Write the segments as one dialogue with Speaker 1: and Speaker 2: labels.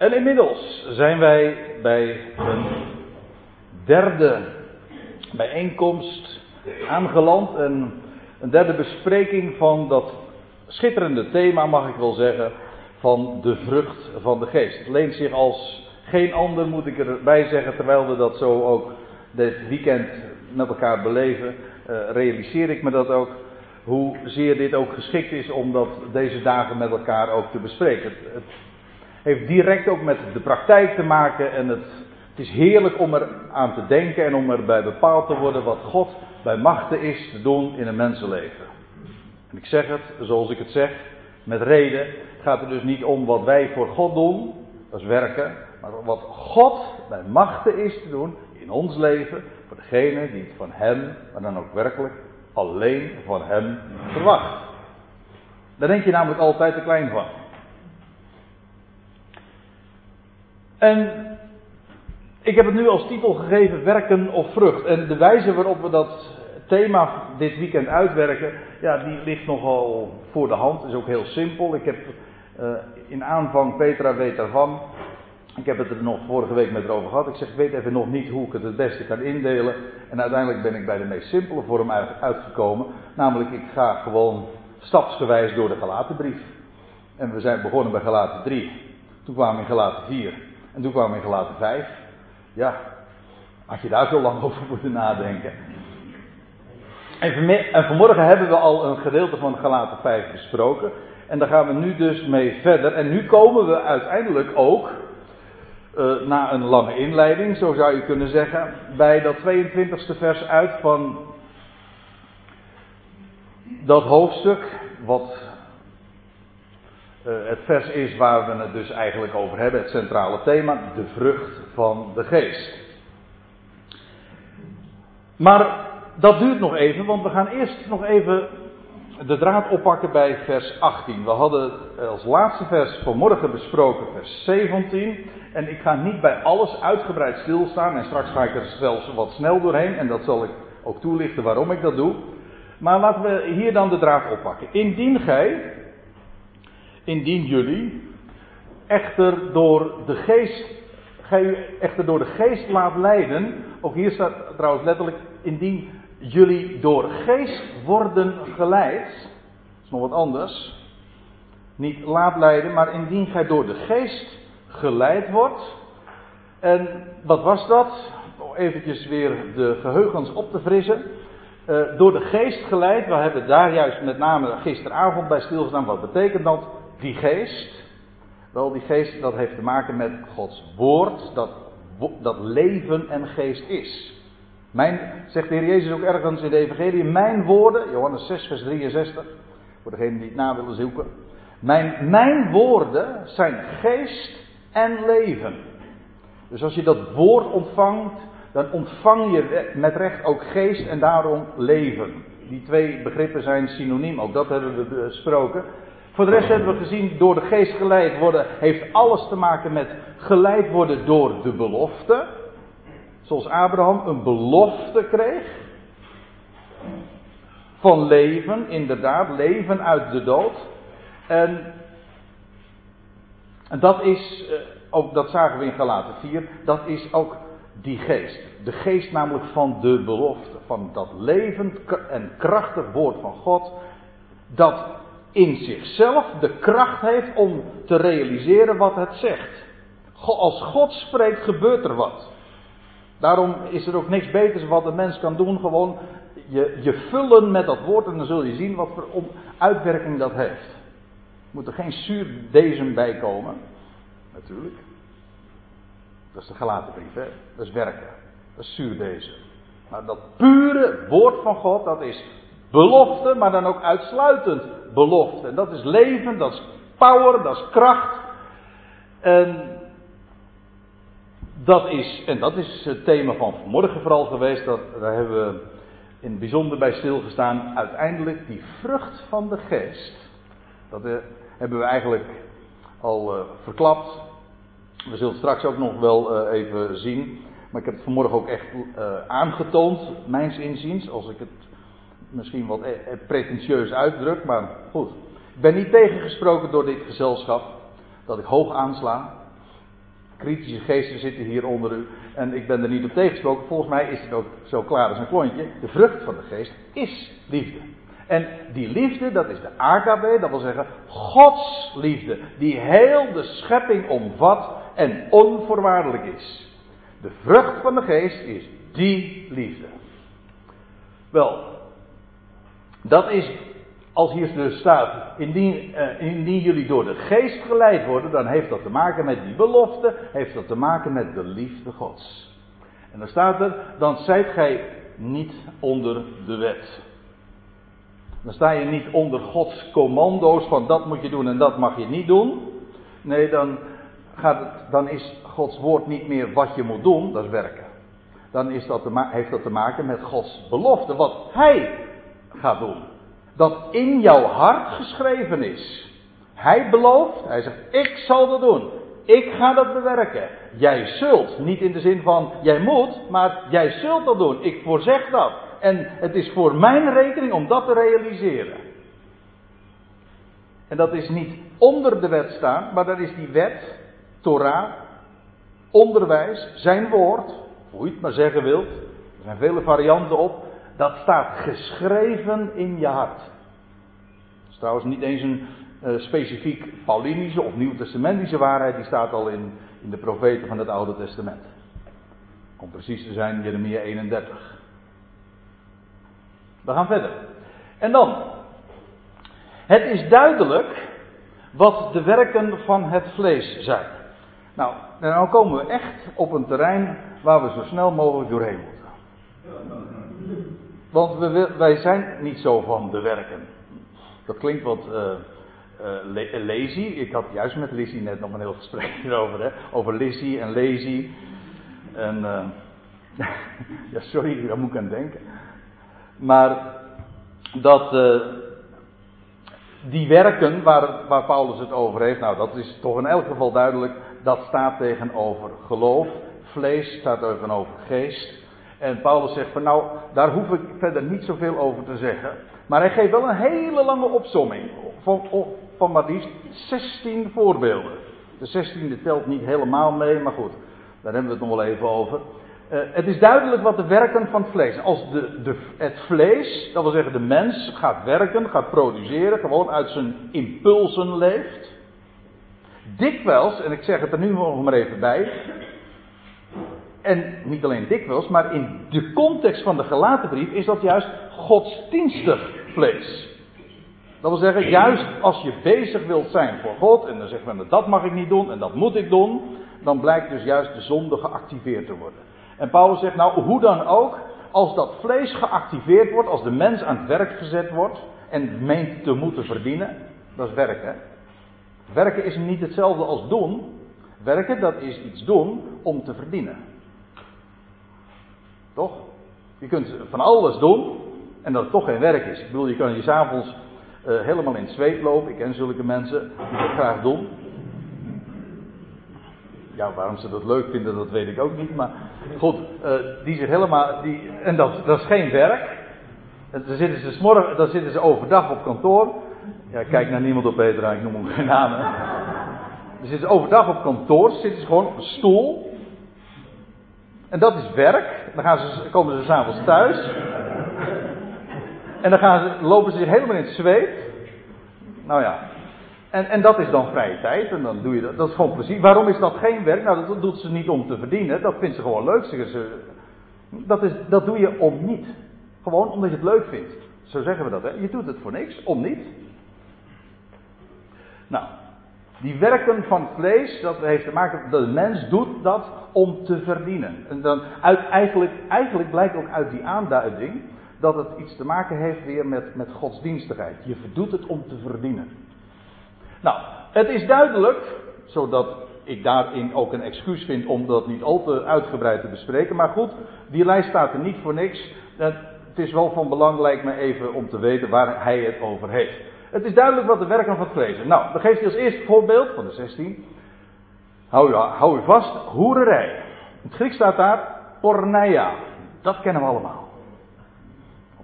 Speaker 1: En inmiddels zijn wij bij een derde bijeenkomst aangeland. En een derde bespreking van dat schitterende thema, mag ik wel zeggen, van de vrucht van de geest. Het leent zich als geen ander, moet ik erbij zeggen, terwijl we dat zo ook dit weekend met elkaar beleven, uh, realiseer ik me dat ook. Hoezeer dit ook geschikt is om dat deze dagen met elkaar ook te bespreken. het heeft direct ook met de praktijk te maken en het, het is heerlijk om er aan te denken en om erbij bepaald te worden wat God bij machten is te doen in een mensenleven. En ik zeg het zoals ik het zeg, met reden. Het gaat er dus niet om wat wij voor God doen, dat is werken, maar wat God bij machten is te doen in ons leven, voor degene die het van Hem, maar dan ook werkelijk alleen van Hem verwacht. Daar denk je namelijk altijd te klein van. En ik heb het nu als titel gegeven werken of vrucht. En de wijze waarop we dat thema dit weekend uitwerken, ja, die ligt nogal voor de hand. Is ook heel simpel. Ik heb uh, in aanvang, Petra weet daarvan. Ik heb het er nog vorige week met over gehad. Ik zeg, ik weet even nog niet hoe ik het het beste kan indelen. En uiteindelijk ben ik bij de meest simpele vorm uitgekomen. Namelijk, ik ga gewoon stapsgewijs door de Galatenbrief. En we zijn begonnen bij Galaten 3. Toen kwamen we in Galaten 4. En toen kwamen we in Galaten 5. Ja, had je daar zo lang over moeten nadenken. En, en vanmorgen hebben we al een gedeelte van Galaten 5 besproken. En daar gaan we nu dus mee verder. En nu komen we uiteindelijk ook, uh, na een lange inleiding, zo zou je kunnen zeggen, bij dat 22e vers uit van dat hoofdstuk, wat uh, het vers is waar we het dus eigenlijk over hebben, het centrale thema, de vrucht van de geest. Maar dat duurt nog even, want we gaan eerst nog even de draad oppakken bij vers 18. We hadden als laatste vers vanmorgen besproken vers 17. En ik ga niet bij alles uitgebreid stilstaan. En straks ga ik er zelfs wat snel doorheen. En dat zal ik ook toelichten waarom ik dat doe. Maar laten we hier dan de draad oppakken. Indien gij, indien jullie, echter door de geest, echter door de geest laat leiden. Ook hier staat trouwens letterlijk, indien jullie door geest worden geleid. Dat is nog wat anders. Niet laat leiden, maar indien gij door de geest geleid wordt. En wat was dat? Om eventjes weer de geheugens op te frissen. Uh, door de geest geleid, we hebben daar juist met name gisteravond bij stilgestaan. Wat betekent dat? Die geest. Wel, die geest dat heeft te maken met Gods woord, dat, dat leven en geest is. Mijn, zegt de Heer Jezus ook ergens in de Evangelie, mijn woorden, Johannes 6, vers 63, voor degenen die het na willen zoeken. Mijn, mijn woorden zijn geest en leven. Dus als je dat woord ontvangt, dan ontvang je met recht ook geest en daarom leven. Die twee begrippen zijn synoniem, ook dat hebben we besproken. Voor de rest hebben we gezien, door de geest geleid worden, heeft alles te maken met geleid worden door de belofte. Zoals Abraham een belofte kreeg. Van leven, inderdaad, leven uit de dood. En, dat is, eh, ook dat zagen we in Galaten 4, dat is ook die geest. De geest namelijk van de belofte. Van dat levend en krachtig woord van God. Dat in zichzelf de kracht heeft om te realiseren wat het zegt. Als God spreekt, gebeurt er wat. Daarom is er ook niks beters wat een mens kan doen. Gewoon je, je vullen met dat woord en dan zul je zien wat voor uitwerking dat heeft. Moet er geen zuurdezem bij komen. Natuurlijk. Dat is de gelaten brief, hè? Dat is werken. Dat is zuurdezem. Maar dat pure woord van God, dat is belofte, maar dan ook uitsluitend belofte. En dat is leven, dat is power, dat is kracht. En dat is, en dat is het thema van vanmorgen vooral geweest, dat, daar hebben we in het bijzonder bij stilgestaan. Uiteindelijk die vrucht van de geest. Dat eh, hebben we eigenlijk al uh, verklapt. We zullen het straks ook nog wel uh, even zien. Maar ik heb het vanmorgen ook echt aangetoond, mijns inziens. Als ik het misschien wat pretentieus uitdruk, maar goed. Ik ben niet tegengesproken door dit gezelschap. Dat ik hoog aansla. kritische geesten zitten hier onder u. En ik ben er niet op tegengesproken. Volgens mij is het ook zo klaar als een klontje. De vrucht van de geest is liefde. En die liefde, dat is de agape, dat wil zeggen Gods liefde. Die heel de schepping omvat en onvoorwaardelijk is. De vrucht van de geest is die liefde. Wel, dat is, als hier dus staat, indien, uh, indien jullie door de geest geleid worden, dan heeft dat te maken met die belofte, heeft dat te maken met de liefde Gods. En dan staat er, dan zijt gij niet onder de wet. Dan sta je niet onder Gods commando's van dat moet je doen en dat mag je niet doen. Nee, dan, gaat het, dan is Gods woord niet meer wat je moet doen, dat is werken. Dan is dat heeft dat te maken met Gods belofte, wat Hij gaat doen. Dat in jouw hart geschreven is. Hij belooft, hij zegt, ik zal dat doen. Ik ga dat bewerken. Jij zult, niet in de zin van jij moet, maar jij zult dat doen. Ik voorzeg dat. En het is voor mijn rekening om dat te realiseren. En dat is niet onder de wet staan, maar dat is die wet, Torah, onderwijs, zijn woord, hoe je het maar zeggen wilt. Er zijn vele varianten op. Dat staat geschreven in je hart. Dat is trouwens niet eens een uh, specifiek Paulinische of Nieuwtestamentische waarheid. Die staat al in, in de profeten van het Oude Testament. Om precies te zijn, Jeremia 31. We gaan verder. En dan. Het is duidelijk wat de werken van het vlees zijn. Nou, dan komen we echt op een terrein waar we zo snel mogelijk doorheen moeten. Want we, wij zijn niet zo van de werken. Dat klinkt wat uh, lazy. Ik had juist met Lizzie net nog een heel gesprek hierover. Hè? Over Lizzie en lazy. En, ja, sorry, daar moet ik aan denken. Maar dat die werken waar, waar Paulus het over heeft, nou dat is toch in elk geval duidelijk, dat staat tegenover geloof. Vlees staat tegenover geest. En Paulus zegt van nou, daar hoef ik verder niet zoveel over te zeggen. Maar hij geeft wel een hele lange opsomming van, van maar liefst 16 voorbeelden. De 16e telt niet helemaal mee, maar goed, daar hebben we het nog wel even over. Uh, het is duidelijk wat de werken van het vlees. Als de, de, het vlees, dat wil zeggen de mens, gaat werken, gaat produceren, gewoon uit zijn impulsen leeft. Dikwijls, en ik zeg het er nu nog maar even bij. En niet alleen dikwijls, maar in de context van de gelaten brief is dat juist godsdienstig vlees. Dat wil zeggen, juist als je bezig wilt zijn voor God, en dan zegt men dat mag ik niet doen en dat moet ik doen, dan blijkt dus juist de zonde geactiveerd te worden. En Paulus zegt nou, hoe dan ook, als dat vlees geactiveerd wordt, als de mens aan het werk gezet wordt en meent te moeten verdienen, dat is werken. Werken is niet hetzelfde als doen. Werken, dat is iets doen om te verdienen. Toch? Je kunt van alles doen en dat het toch geen werk is. Ik bedoel, je kan je s'avonds uh, helemaal in het zweet lopen. Ik ken zulke mensen die dat graag doen. Ja, waarom ze dat leuk vinden, dat weet ik ook niet. Maar goed, uh, die zich helemaal. Die, en dat, dat is geen werk. En dan zitten, ze smorgen, dan zitten ze overdag op kantoor. Ja, kijk naar niemand op Peter, ik noem hem geen naam. Hè. Dan zitten ze overdag op kantoor, zitten ze gewoon op een stoel. En dat is werk. Dan gaan ze, komen ze s'avonds thuis. En dan gaan ze, lopen ze zich helemaal in het zweet. Nou ja, en, en dat is dan vrije tijd. En dan doe je dat. Dat is gewoon plezier. Waarom is dat geen werk? Nou, dat doet ze niet om te verdienen. Dat vindt ze gewoon leuk. Dat, is, dat doe je om niet. Gewoon omdat je het leuk vindt. Zo zeggen we dat, hè? Je doet het voor niks, om niet. Nou, die werken van vlees, dat heeft te maken. De mens doet dat om te verdienen. En dan uit, eigenlijk, eigenlijk blijkt ook uit die aanduiding dat het iets te maken heeft weer met, met godsdienstigheid. Je doet het om te verdienen. Nou, het is duidelijk, zodat ik daarin ook een excuus vind om dat niet al te uitgebreid te bespreken. Maar goed, die lijst staat er niet voor niks. Het is wel van belang, lijkt me even, om te weten waar hij het over heeft. Het is duidelijk wat de werken van het vlees is. Nou, dan geeft hij als eerste voorbeeld van de 16. Hou je, hou vast, hoererij. In het Grieks staat daar porneia. Dat kennen we allemaal.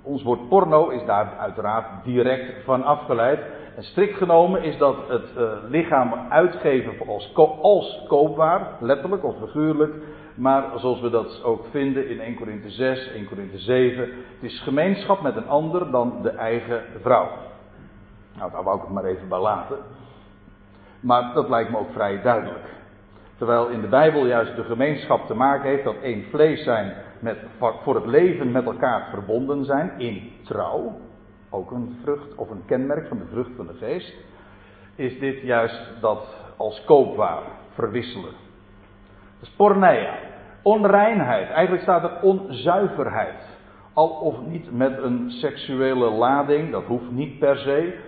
Speaker 1: ons woord porno is daar uiteraard direct van afgeleid. En strikt genomen is dat het uh, lichaam uitgeven als, als koopwaar, letterlijk of figuurlijk. Maar zoals we dat ook vinden in 1 Korinthe 6, 1 Korinthe 7. Het is gemeenschap met een ander dan de eigen vrouw. Nou, daar wou ik het maar even bij laten. Maar dat lijkt me ook vrij duidelijk. Terwijl in de Bijbel juist de gemeenschap te maken heeft dat één vlees zijn met, voor het leven met elkaar verbonden zijn in trouw. Ook een vrucht of een kenmerk van de vrucht van de geest. Is dit juist dat als koopwaar verwisselen. Dat porneia. Onreinheid. Eigenlijk staat er onzuiverheid. Al of niet met een seksuele lading, dat hoeft niet per se.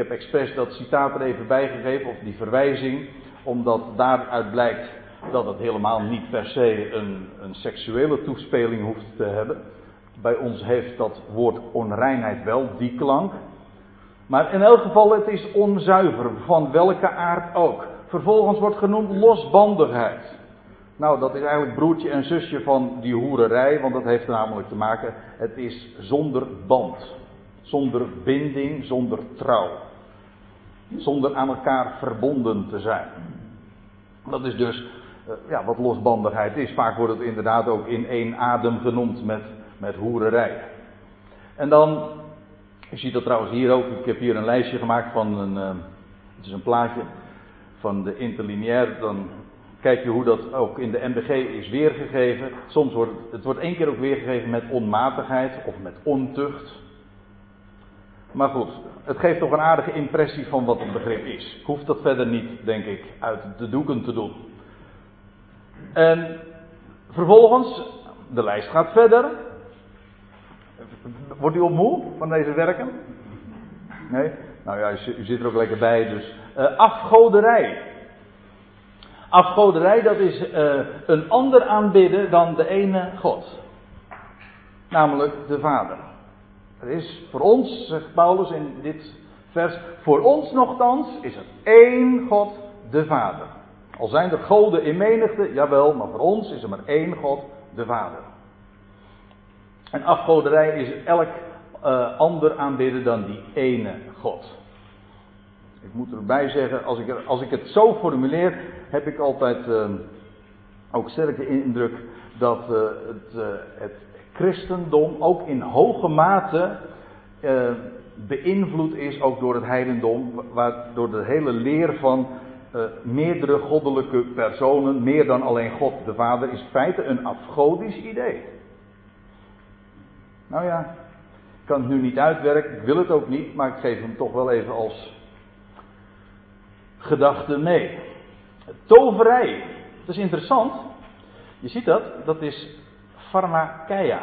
Speaker 1: Heb expres dat citaat er even bijgegeven, of die verwijzing, omdat daaruit blijkt dat het helemaal niet per se een, een seksuele toespeling hoeft te hebben. Bij ons heeft dat woord onreinheid wel die klank. Maar in elk geval, het is onzuiver, van welke aard ook. Vervolgens wordt genoemd losbandigheid. Nou, dat is eigenlijk broertje en zusje van die hoererij, want dat heeft namelijk te maken, het is zonder band, zonder binding, zonder trouw, zonder aan elkaar verbonden te zijn. Dat is dus eh, ja, wat losbandigheid is. Vaak wordt het inderdaad ook in één adem genoemd met, met hoererij. En dan, je ziet dat trouwens hier ook, ik heb hier een lijstje gemaakt van een, uh, het is een plaatje van de interlineair, dan kijk je hoe dat ook in de MBG is weergegeven. Soms wordt het, wordt één keer ook weergegeven met onmatigheid of met ontucht. Maar goed, het geeft toch een aardige impressie van wat het begrip is. Ik hoef dat verder niet, denk ik, uit de doeken te doen. En vervolgens, de lijst gaat verder. Wordt u op moe van deze werken? Nee? Nou ja, u, zit er ook lekker bij, dus. Uh, afgoderij. Afgoderij, dat is uh, een ander aanbidden dan de ene God. Namelijk de Vader. Er is voor ons, zegt Paulus in dit vers, voor ons nogthans is er één God, de Vader. Al zijn er goden in menigte, jawel, maar voor ons is er maar één God, de Vader. En afgoderij is elk uh, ander aanbidden dan die ene God. Ik moet erbij zeggen, als ik, als ik het zo formuleer, heb ik altijd uh, ook sterk de indruk dat uh, het, het, christendom ook in hoge mate beïnvloed is ook door het heidendom, door de hele leer van uh, meerdere goddelijke personen, meer dan alleen God de Vader, is in feite een afgodisch idee. Nou ja, ik kan het nu niet uitwerken, ik wil het ook niet, maar ik geef hem toch wel even als gedachte mee. Toverij, dat is interessant. Je ziet dat, dat is pharmakeia.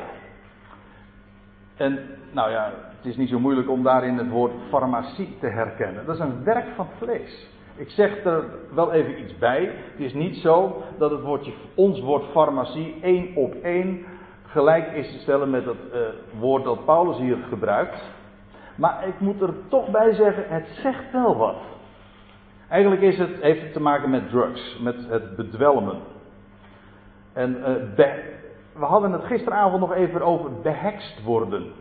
Speaker 1: En nou ja, het is niet zo moeilijk om daarin het woord farmacie te herkennen. Dat is een werk van vlees. Ik zeg er wel even iets bij. Het is niet zo dat het woordje, ons woord farmacie één op één gelijk is te stellen met het uh, woord dat Paulus hier gebruikt. Maar ik moet er toch bij zeggen, het zegt wel wat. Eigenlijk is het, heeft het te maken met drugs, met het bedwelmen. En uh, we hadden het gisteravond nog even over behekst worden.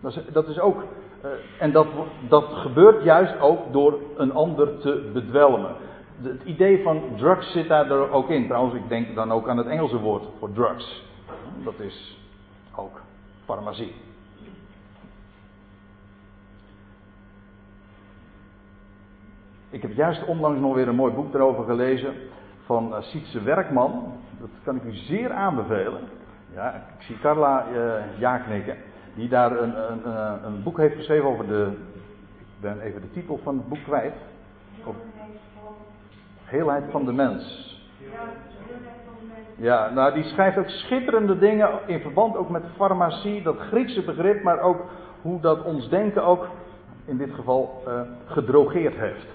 Speaker 1: Dat is, dat is ook uh, en dat, dat gebeurt juist ook door een ander te bedwelmen. het idee van drugs zit daar er ook in. Trouwens, ik denk dan ook aan het Engelse woord voor drugs. Dat is ook farmacie. Ik heb juist onlangs nog weer een mooi boek erover gelezen van uh, Sietse Werkman. Dat kan ik u zeer aanbevelen. Ja, ik zie Carla uh, ja knikken die daar een, een, een, boek heeft geschreven over de. Ik ben even de titel van het boek kwijt. Over heelheid van de mens. Ja, nou die schrijft ook schitterende dingen in verband ook met farmacie, dat Griekse begrip, maar ook hoe dat ons denken ook in dit geval uh, gedrogeerd heeft.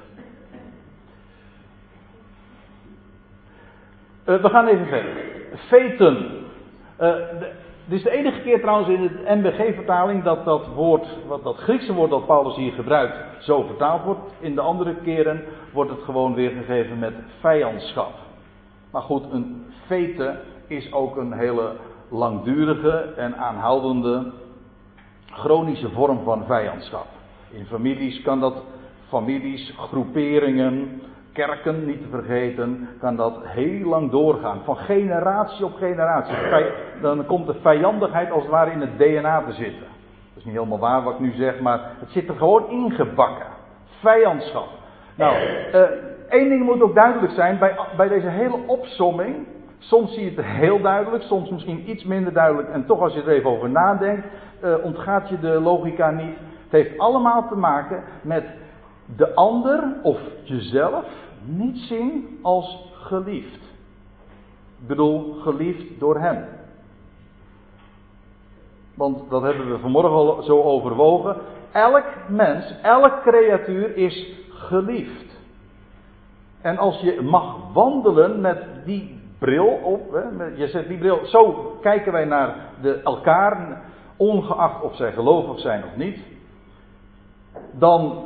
Speaker 1: We gaan even verder. Feten. De, dit is de enige keer trouwens in de MBG-vertaling dat dat woord, wat dat Griekse woord dat Paulus hier gebruikt, zo vertaald wordt. In de andere keren wordt het gewoon weergegeven met vijandschap. Maar goed, een fete is ook een hele langdurige en aanhoudende chronische vorm van vijandschap. In families kan dat, families, groeperingen, kerken niet te vergeten, kan dat heel lang doorgaan. Van generatie op generatie. Dan komt de vijandigheid als het ware in het DNA te zitten. Dat is niet helemaal waar wat ik nu zeg, maar het zit er gewoon ingebakken. Vijandschap. Nou, uh, één ding moet ook duidelijk zijn bij, bij deze hele opsomming. Soms zie je het heel duidelijk, soms misschien iets minder duidelijk. En toch als je er even over nadenkt, uh, ontgaat je de logica niet. Het heeft allemaal te maken met de ander of jezelf niet zien als geliefd. Ik bedoel, geliefd door hem. Want dat hebben we vanmorgen al zo overwogen. Elk mens, elk creatuur is geliefd. En als je mag wandelen met die bril op, hè, je zet die bril, zo kijken wij naar de, elkaar, ongeacht of zij gelovig zijn of niet, dan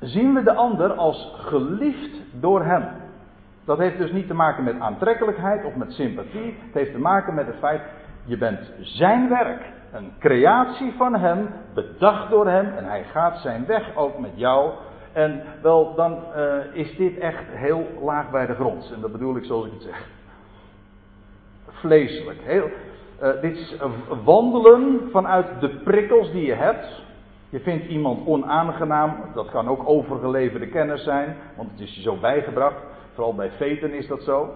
Speaker 1: zien we de ander als geliefd door hem. Dat heeft dus niet te maken met aantrekkelijkheid of met sympathie. Het heeft te maken met het feit, je bent zijn werk. Een creatie van hem, bedacht door hem. En hij gaat zijn weg ook met jou. En wel, dan uh, is dit echt heel laag bij de grond. En dat bedoel ik zoals ik het zeg. Vleeselijk. Heel, uh, dit is wandelen vanuit de prikkels die je hebt. Je vindt iemand onaangenaam, dat kan ook overgeleverde kennis zijn, want het is je zo bijgebracht. Vooral bij veten is dat zo.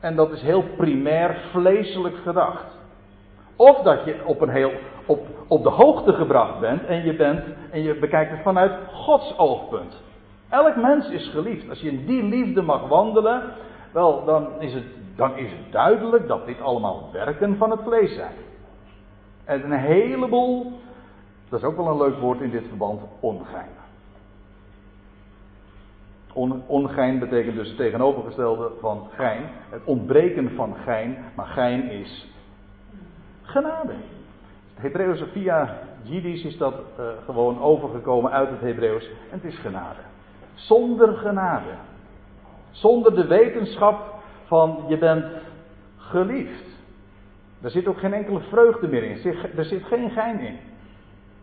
Speaker 1: En dat is heel primair vleeselijk gedacht. Of dat je op, een heel, op, op de hoogte gebracht bent en je, bent en je bekijkt het vanuit Gods oogpunt. Elk mens is geliefd. Als je in die liefde mag wandelen, wel, dan is het, dan is het duidelijk dat dit allemaal werken van het vlees zijn. En een heleboel, dat is ook wel een leuk woord in dit verband, ongein. On, ongein betekent dus het tegenovergestelde van gein. Het ontbreken van gein, maar gein is genade. Het Hebreeuwse via Jiddisch is dat uh, gewoon overgekomen uit het Hebreeuws en het is genade. Zonder genade. Zonder de wetenschap van je bent geliefd. Er zit ook geen enkele vreugde meer in. Er zit geen gein in.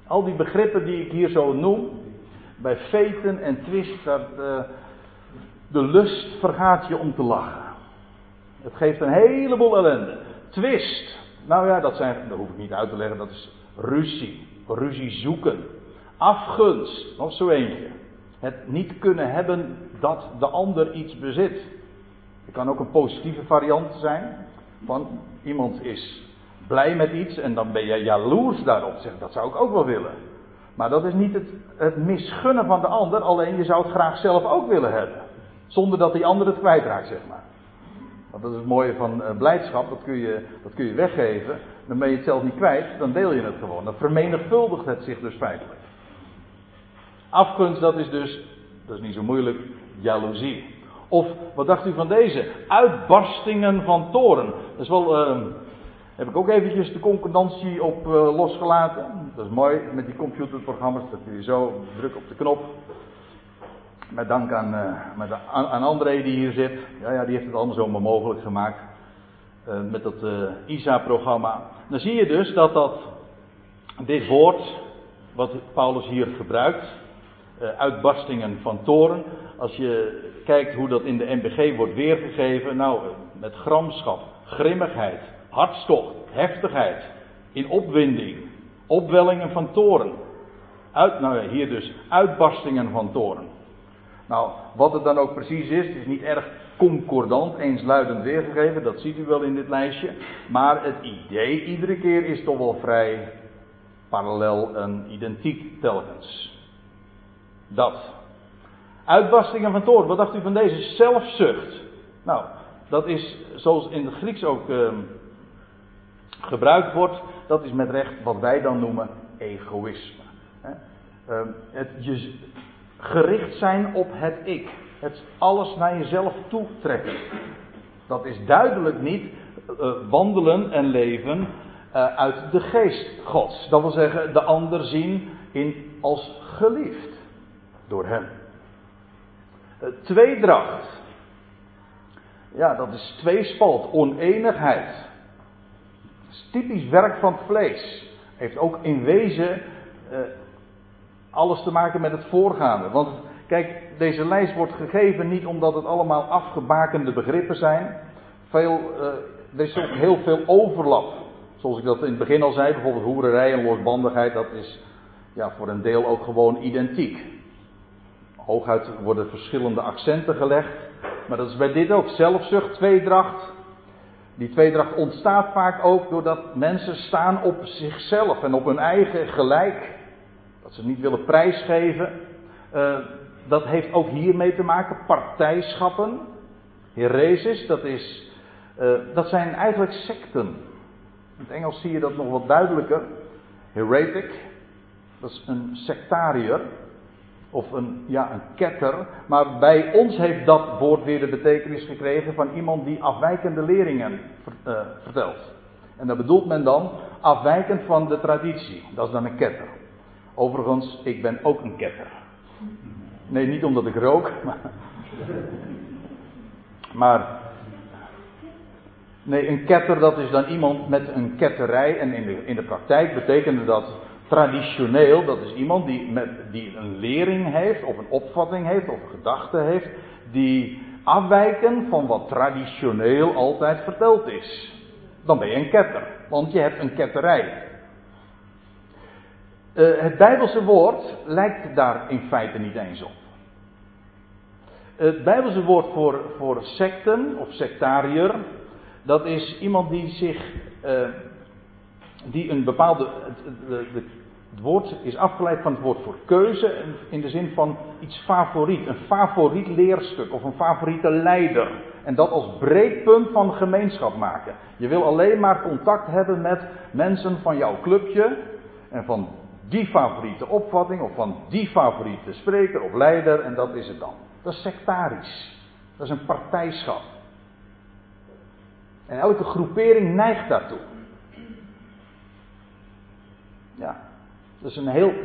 Speaker 1: Al die begrippen die ik hier zo noem, bij feten en twist, dat, uh, de lust vergaat je om te lachen. Het geeft een heleboel ellende. Twist, nou ja, dat, zijn, dat hoef ik niet uit te leggen, dat is ruzie. Ruzie zoeken. Afgunst, nog zo eentje. Het niet kunnen hebben dat de ander iets bezit. Het kan ook een positieve variant zijn. Van iemand is blij met iets en dan ben je jaloers daarop. Zeg, dat zou ik ook wel willen. Maar dat is niet het, het misgunnen van de ander, alleen je zou het graag zelf ook willen hebben. Zonder dat die ander het kwijtraakt, zeg maar. Want dat is het mooie van uh, blijdschap, dat kun, je, dat kun je weggeven. Dan ben je het zelf niet kwijt, dan deel je het gewoon. Dan vermenigvuldigt het zich dus feitelijk. Afgunst, dat is dus, dat is niet zo moeilijk, jaloezie. Of wat dacht u van deze? Uitbarstingen van toren. Dat is wel, uh, heb ik ook eventjes de concordantie op uh, losgelaten. Dat is mooi met die computerprogramma's. Dat je zo druk op de knop. Met dank aan, uh, met, aan, aan André die hier zit. Ja, ja, die heeft het allemaal zo mogelijk gemaakt. Uh, met dat ISA-programma. Dan zie je dus dat dat, dit woord, wat Paulus hier gebruikt, uitbarstingen van toren. Als je kijkt hoe dat in de MBG wordt weergegeven, nou, met gramschap, grimmigheid, hartstocht, heftigheid, in opwinding, opwellingen van toren. Uit, nou hier dus uitbarstingen van toren. Nou, wat het dan ook precies is, het is niet erg concordant, eensluidend weergegeven, dat ziet u wel in dit lijstje. Maar het idee iedere keer is toch wel vrij parallel en identiek telkens. Dat. Uitbarstingen van toorn. Wat dacht u van deze zelfzucht? Nou, dat is zoals in het Grieks ook uh, gebruikt wordt. Dat is met recht wat wij dan noemen egoïsme. Uh, het je gericht zijn op het ik. Het alles naar jezelf toe trekken. Dat is duidelijk niet uh, wandelen en leven eh, uit de geest Gods. Dat wil zeggen, de ander zien in, als geliefd door hem. Eh, tweedracht. Ja, dat is tweespalt, oneenigheid. is typisch werk van het vlees. Heeft ook in wezen uh, alles te maken met het voorgaande. Want kijk, deze lijst wordt gegeven niet omdat het allemaal afgebakende begrippen zijn. Veel, uh, er is ook heel veel overlap. Zoals ik dat in het begin al zei, bijvoorbeeld hoererij en losbandigheid, dat is ja, voor een deel ook gewoon identiek. Hooguit worden verschillende accenten gelegd. Maar dat is bij dit ook. Zelfzucht, tweedracht. Die tweedracht ontstaat vaak ook doordat mensen staan op zichzelf en op hun eigen gelijk. Dat ze niet willen prijsgeven. Uh, dat heeft ook hiermee te maken. Partijschappen. Heresis, dat, is, uh, dat zijn eigenlijk secten. In het Engels zie je dat nog wat duidelijker. Heretic, dat is een sectariër. Of een, ja, een ketter. Maar bij ons heeft dat woord weer de betekenis gekregen van iemand die afwijkende leringen uh, vertelt. En dat bedoelt men dan afwijkend van de traditie. Dat is dan een ketter. Overigens, ik ben ook een ketter. Nee, niet omdat ik rook, maar. maar nee, een ketter dat is dan iemand met een ketterij. En in de, in de praktijk betekende dat traditioneel, dat is iemand die, met, die een lering heeft, of een opvatting heeft, of een gedachte heeft, die afwijken van wat traditioneel altijd verteld is. Dan ben je een ketter, want je hebt een ketterij. Uh, het Bijbelse woord lijkt daar in feite niet eens op. Het Bijbelse woord voor, voor secten of sectariër, dat is iemand die zich, uh, die een bepaalde, de, de, het woord is afgeleid van het woord voor keuze in de zin van iets favoriet. Een favoriet leerstuk of een favoriete leider. En dat als breekpunt van gemeenschap maken. Je wil alleen maar contact hebben met mensen van jouw clubje. En van die favoriete opvatting of van die favoriete spreker of leider. En dat is het dan. Dat is sectarisch. Dat is een partijschap. En elke groepering neigt daartoe. Ja. Dat is een heel. Uh,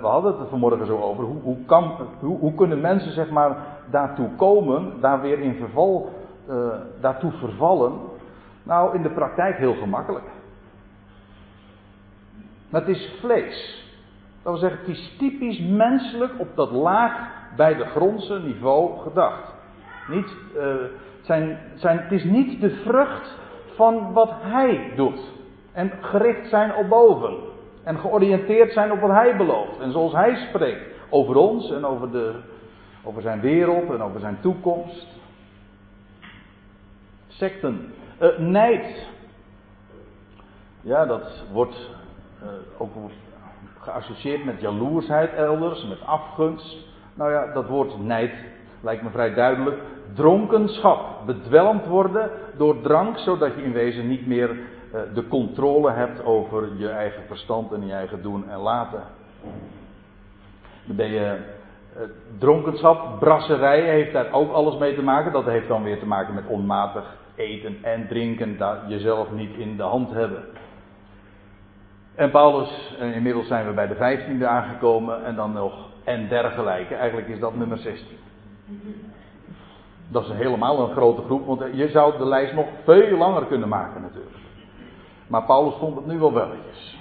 Speaker 1: we hadden het er vanmorgen zo over. Hoe, hoe, kan, hoe, hoe, kunnen mensen zeg maar daartoe komen, daar weer in verval, uh, daartoe vervallen? Nou, in de praktijk heel gemakkelijk. Maar het is vlees. Dat wil zeggen, het is typisch menselijk op dat laag bij de grondse niveau gedacht. Niet, uh, zijn, zijn, het is niet de vrucht van wat hij doet. En gericht zijn op boven. En georiënteerd zijn op wat hij belooft. En zoals hij spreekt over ons en over, de, over zijn wereld en over zijn toekomst. Secten. Uh, nijd. Ja, dat wordt uh, ook geassocieerd met jaloersheid elders, met afgunst. Nou ja, dat woord nijd lijkt me vrij duidelijk. Dronkenschap, bedwelmd worden door drank, zodat je in wezen niet meer eh, de controle hebt over je eigen verstand en je eigen doen en laten. Dan ben je uh, dronkenschap, brasserij heeft daar ook alles mee te maken. Dat heeft dan weer te maken met onmatig eten en drinken, dat jezelf niet in de hand hebben. En Paulus, en inmiddels zijn we bij de vijftiende aangekomen en dan nog en dergelijke. Eigenlijk is dat nummer 16. Dat is helemaal een grote groep, want je zou de lijst nog veel langer kunnen maken natuurlijk. Maar Paulus vond het nu wel welletjes.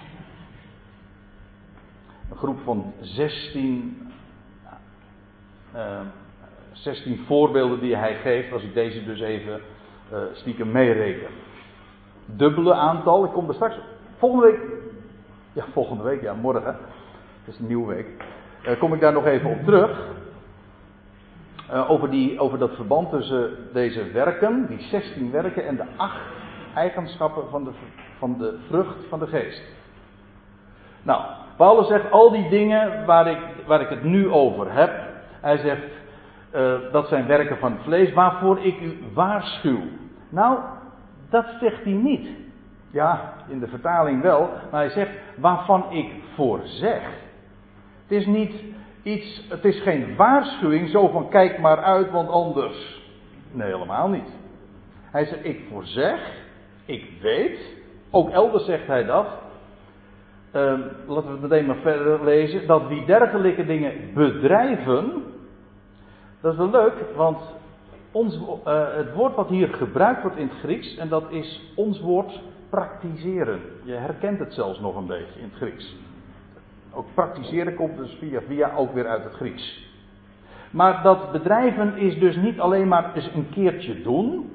Speaker 1: Een groep van 16, uh, 16 voorbeelden die hij geeft, als ik deze dus even uh, stiekem meereken. Dubbele aantal, ik kom er straks volgende week, ja volgende week, ja morgen, het is een nieuwe week, uh, kom ik daar nog even op terug. Uh, over, die, over dat verband tussen deze werken, die 16 werken en de 8 eigenschappen van de van de vrucht van de geest. Nou, Paulus zegt al die dingen waar ik, waar ik het nu over heb. Hij zegt uh, dat zijn werken van het vlees waarvoor ik u waarschuw. Nou, dat zegt hij niet. Ja, in de vertaling wel, maar hij zegt waarvan ik voorzeg. Het is niet iets, het is geen waarschuwing zo van kijk maar uit, want anders. Nee, helemaal niet. Hij zegt ik voorzeg, ik weet, ook elders zegt hij dat. Uh, laten we het meteen maar verder lezen. Dat wie dergelijke dingen bedrijven. Dat is wel leuk, want ons, uh, het woord wat hier gebruikt wordt in het Grieks, en dat is ons woord praktiseren. Je herkent het zelfs nog een beetje in het Grieks. Ook praktiseren komt dus via via ook weer uit het Grieks. Maar dat bedrijven is dus niet alleen maar eens een keertje doen.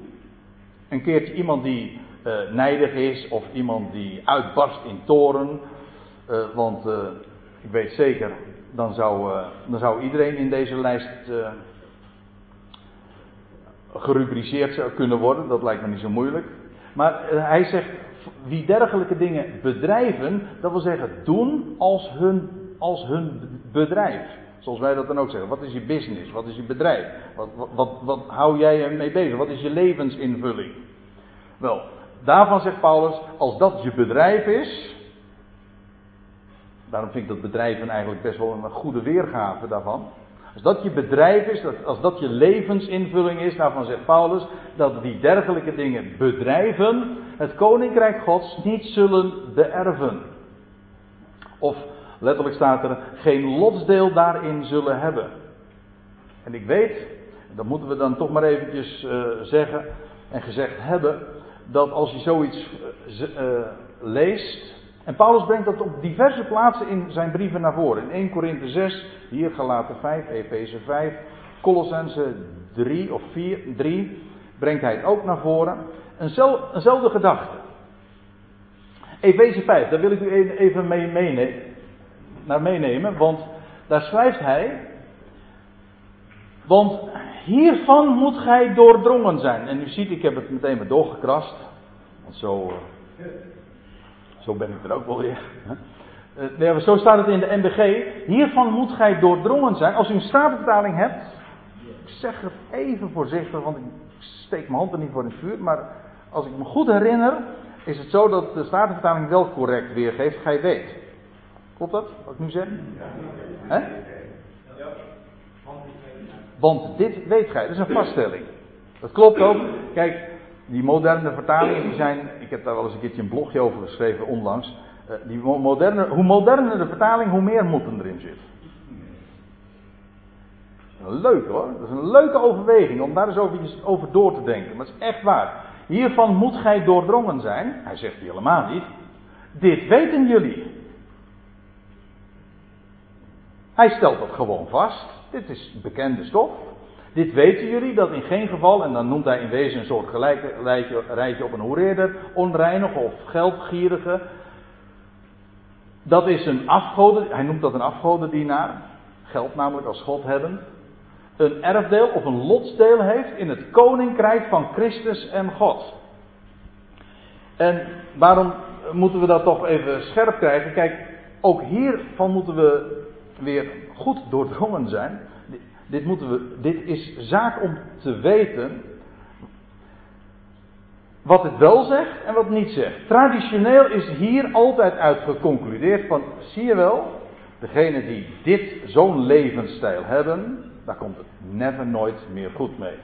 Speaker 1: Een keertje iemand die uh, nijdig is of iemand die uitbarst in toren. Uh, want uh, ik weet zeker, dan zou, dan zou iedereen in deze lijst gerubriceerd kunnen worden. Dat lijkt me niet zo moeilijk. Maar hij zegt, wie dergelijke dingen bedrijven, dat wil zeggen doen als hun, als hun bedrijf. Zoals wij dat dan ook zeggen. Wat is je business? Wat is je bedrijf? Wat, wat, wat, wat hou jij ermee bezig? Wat is je levensinvulling? Wel, daarvan zegt Paulus, als dat je bedrijf is. Daarom vind ik dat bedrijven eigenlijk best wel een goede weergave daarvan. Als dat je bedrijf is, als dat je levensinvulling is, daarvan zegt Paulus dat die dergelijke dingen bedrijven het koninkrijk Gods niet zullen beërven. Of letterlijk staat er geen lotsdeel daarin zullen hebben. En ik weet, dat moeten we dan toch maar eventjes uh, zeggen en gezegd hebben, dat als je zoiets uh, leest, en Paulus brengt dat op diverse plaatsen in zijn brieven naar voren. In 1 Korinthe 6, hier Galaten 5, Efeze 5, Colossense 3 of 4, 3, brengt hij het ook naar voren. Eenzelfde gedachte. Efeze 5, daar wil ik u even mee naar meenemen, want daar schrijft hij. Want hiervan moet gij doordrongen zijn. En u ziet, ik heb het meteen maar doorgekrast. Want zo, eh, zo ben ik er ook wel weer. Nee, zo staat het in de NBG. Hiervan moet gij doordrongen zijn. Als u een statenvertaling hebt. Ik zeg het even voorzichtig, want ik steek mijn hand er niet voor in het vuur. Maar als ik me goed herinner, is het zo dat de statenvertaling wel correct weergeeft. Gij weet. Klopt dat, wat ik nu zeg? Hè? Want dit weet gij, dat is een vaststelling. Dat klopt ook. Kijk, die moderne vertalingen die zijn, ik heb daar wel eens een keertje een blogje over geschreven onlangs. Uh, die moderne, hoe moderner de vertaling, hoe meer moeten erin zit. Leuk hoor, dat is een leuke overweging om daar eens over, over door te denken. Maar het is echt waar. Hiervan moet gij doordrongen zijn. Hij zegt hier helemaal niet. Dit weten jullie. Hij stelt dat gewoon vast. Dit is bekende stof. Dit weten jullie, dat in geen geval, en dan noemt hij in wezen een soort gelijk rijtje op een hoereerder, onreinige of geldgierige. Dat is een afgoden, hij noemt dat een afgodendienaar, geld namelijk als God hebben. Een erfdeel of een lotsdeel heeft in het koninkrijk van Christus en God. En waarom moeten we dat toch even scherp krijgen? Kijk, ook hiervan moeten we weer goed doordrongen zijn. Dit, moeten we, dit is zaak om te weten wat het wel zegt en wat niet zegt. Traditioneel is hier altijd uit geconcludeerd van, zie je wel, degene die dit, zo'n levensstijl hebben, daar komt het never nooit meer goed mee.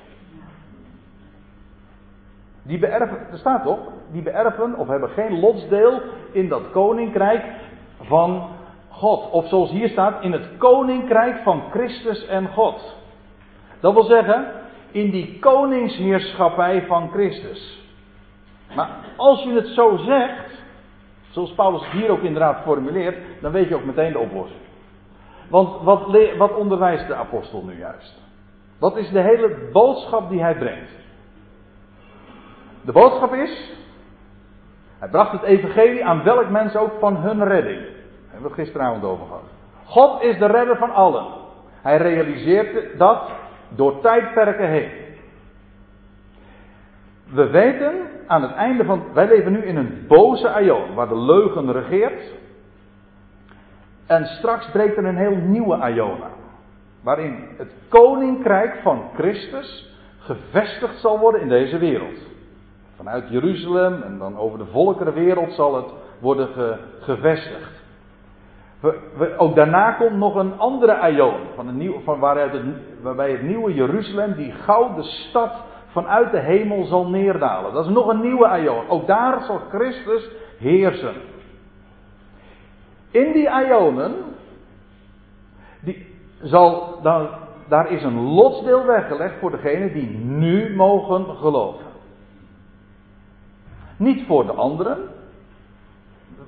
Speaker 1: Die beërven, er staat toch, die beërven of hebben geen lotsdeel in dat koninkrijk van God. Of zoals hier staat, in het koninkrijk van Christus en God. Dat wil zeggen, in die koningsheerschappij van Christus. Maar als je het zo zegt, zoals Paulus hier ook inderdaad formuleert, dan weet je ook meteen de oplossing. Want wat, wat onderwijst de apostel nu juist? Wat is de hele boodschap die hij brengt? De boodschap is, hij bracht het evangelie aan welk mens ook van hun redding hebben we gisteravond over gehad. God is de redder van allen. Hij realiseert dat door tijdperken heen. We weten aan het einde van. Wij leven nu in een boze aion waar de leugen regeert. En straks breekt er een heel nieuwe aion aan. Waarin het koninkrijk van Christus gevestigd zal worden in deze wereld. Vanuit Jeruzalem en dan over de volkerenwereld zal het worden gevestigd. Ook daarna komt nog een andere aion, van een nieuw, van waaruit het, waarbij het nieuwe Jeruzalem, die gouden stad, vanuit de hemel zal neerdalen. Dat is nog een nieuwe aion. Ook daar zal Christus heersen. In die aionen, die zal, dan, daar is een lotsdeel weggelegd voor degenen die nu mogen geloven. Niet voor de anderen.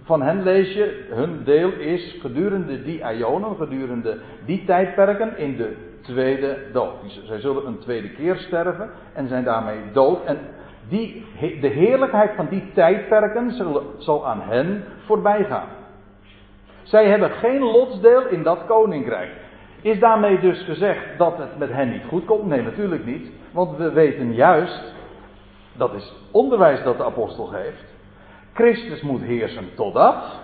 Speaker 1: Van hen lees je, hun deel is gedurende die ionen, gedurende die tijdperken in de tweede dood. Zij zullen een tweede keer sterven en zijn daarmee dood. En die, de heerlijkheid van die tijdperken zal, zal aan hen voorbij gaan. Zij hebben geen lotsdeel in dat koninkrijk. Is daarmee dus gezegd dat het met hen niet goed komt? Nee, natuurlijk niet. Want we weten juist, dat is onderwijs dat de apostel geeft. Christus moet heersen totdat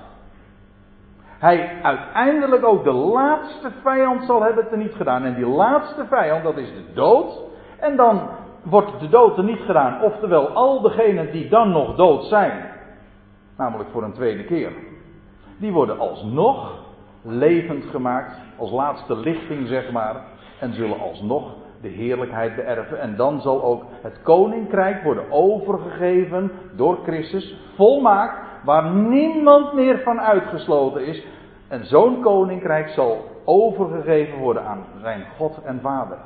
Speaker 1: hij uiteindelijk ook de laatste vijand zal hebben teniet gedaan. En die laatste vijand, dat is de dood. En dan wordt de dood er niet gedaan. Oftewel, al degenen die dan nog dood zijn, namelijk voor een tweede keer, die worden alsnog levend gemaakt, als laatste lichting zeg maar, en zullen alsnog de heerlijkheid beërven. En dan zal ook het koninkrijk worden overgegeven door Christus, volmaakt, waar niemand meer van uitgesloten is. En zo'n koninkrijk zal overgegeven worden aan zijn God en Vader.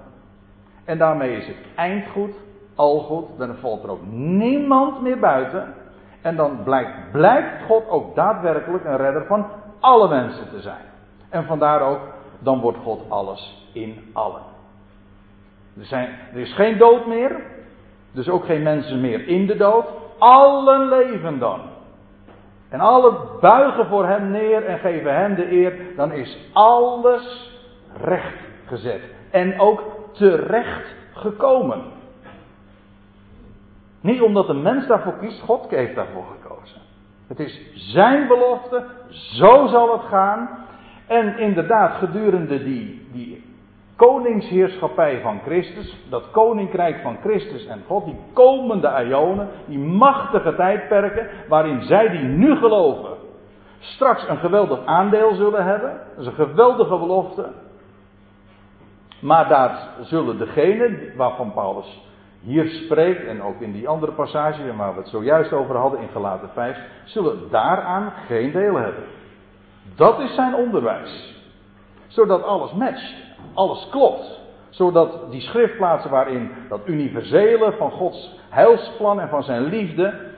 Speaker 1: En daarmee is het eindgoed, al goed, dan valt er ook niemand meer buiten. En dan blijkt, blijkt God ook daadwerkelijk een redder van alle mensen te zijn. En vandaar ook, dan wordt God alles in allen. Er, zijn, er is geen dood meer, dus ook geen mensen meer in de dood. Allen leven dan. En alle buigen voor hem neer en geven hem de eer, dan is alles recht gezet. En ook terecht gekomen. Niet omdat de mens daarvoor kiest, God heeft daarvoor gekozen. Het is zijn belofte, zo zal het gaan. En inderdaad, gedurende die, die koningsheerschappij van Christus, dat koninkrijk van Christus en God, die komende ionen, die machtige tijdperken, waarin zij die nu geloven, straks een geweldig aandeel zullen hebben. Dat is een geweldige belofte. Maar daar zullen degenen waarvan Paulus hier spreekt, en ook in die andere passage waar we het zojuist over hadden in Galaten 5, zullen daaraan geen deel hebben. Dat is zijn onderwijs. Zodat alles matcht, alles klopt. Zodat die schriftplaatsen waarin dat universele van Gods heilsplan en van zijn liefde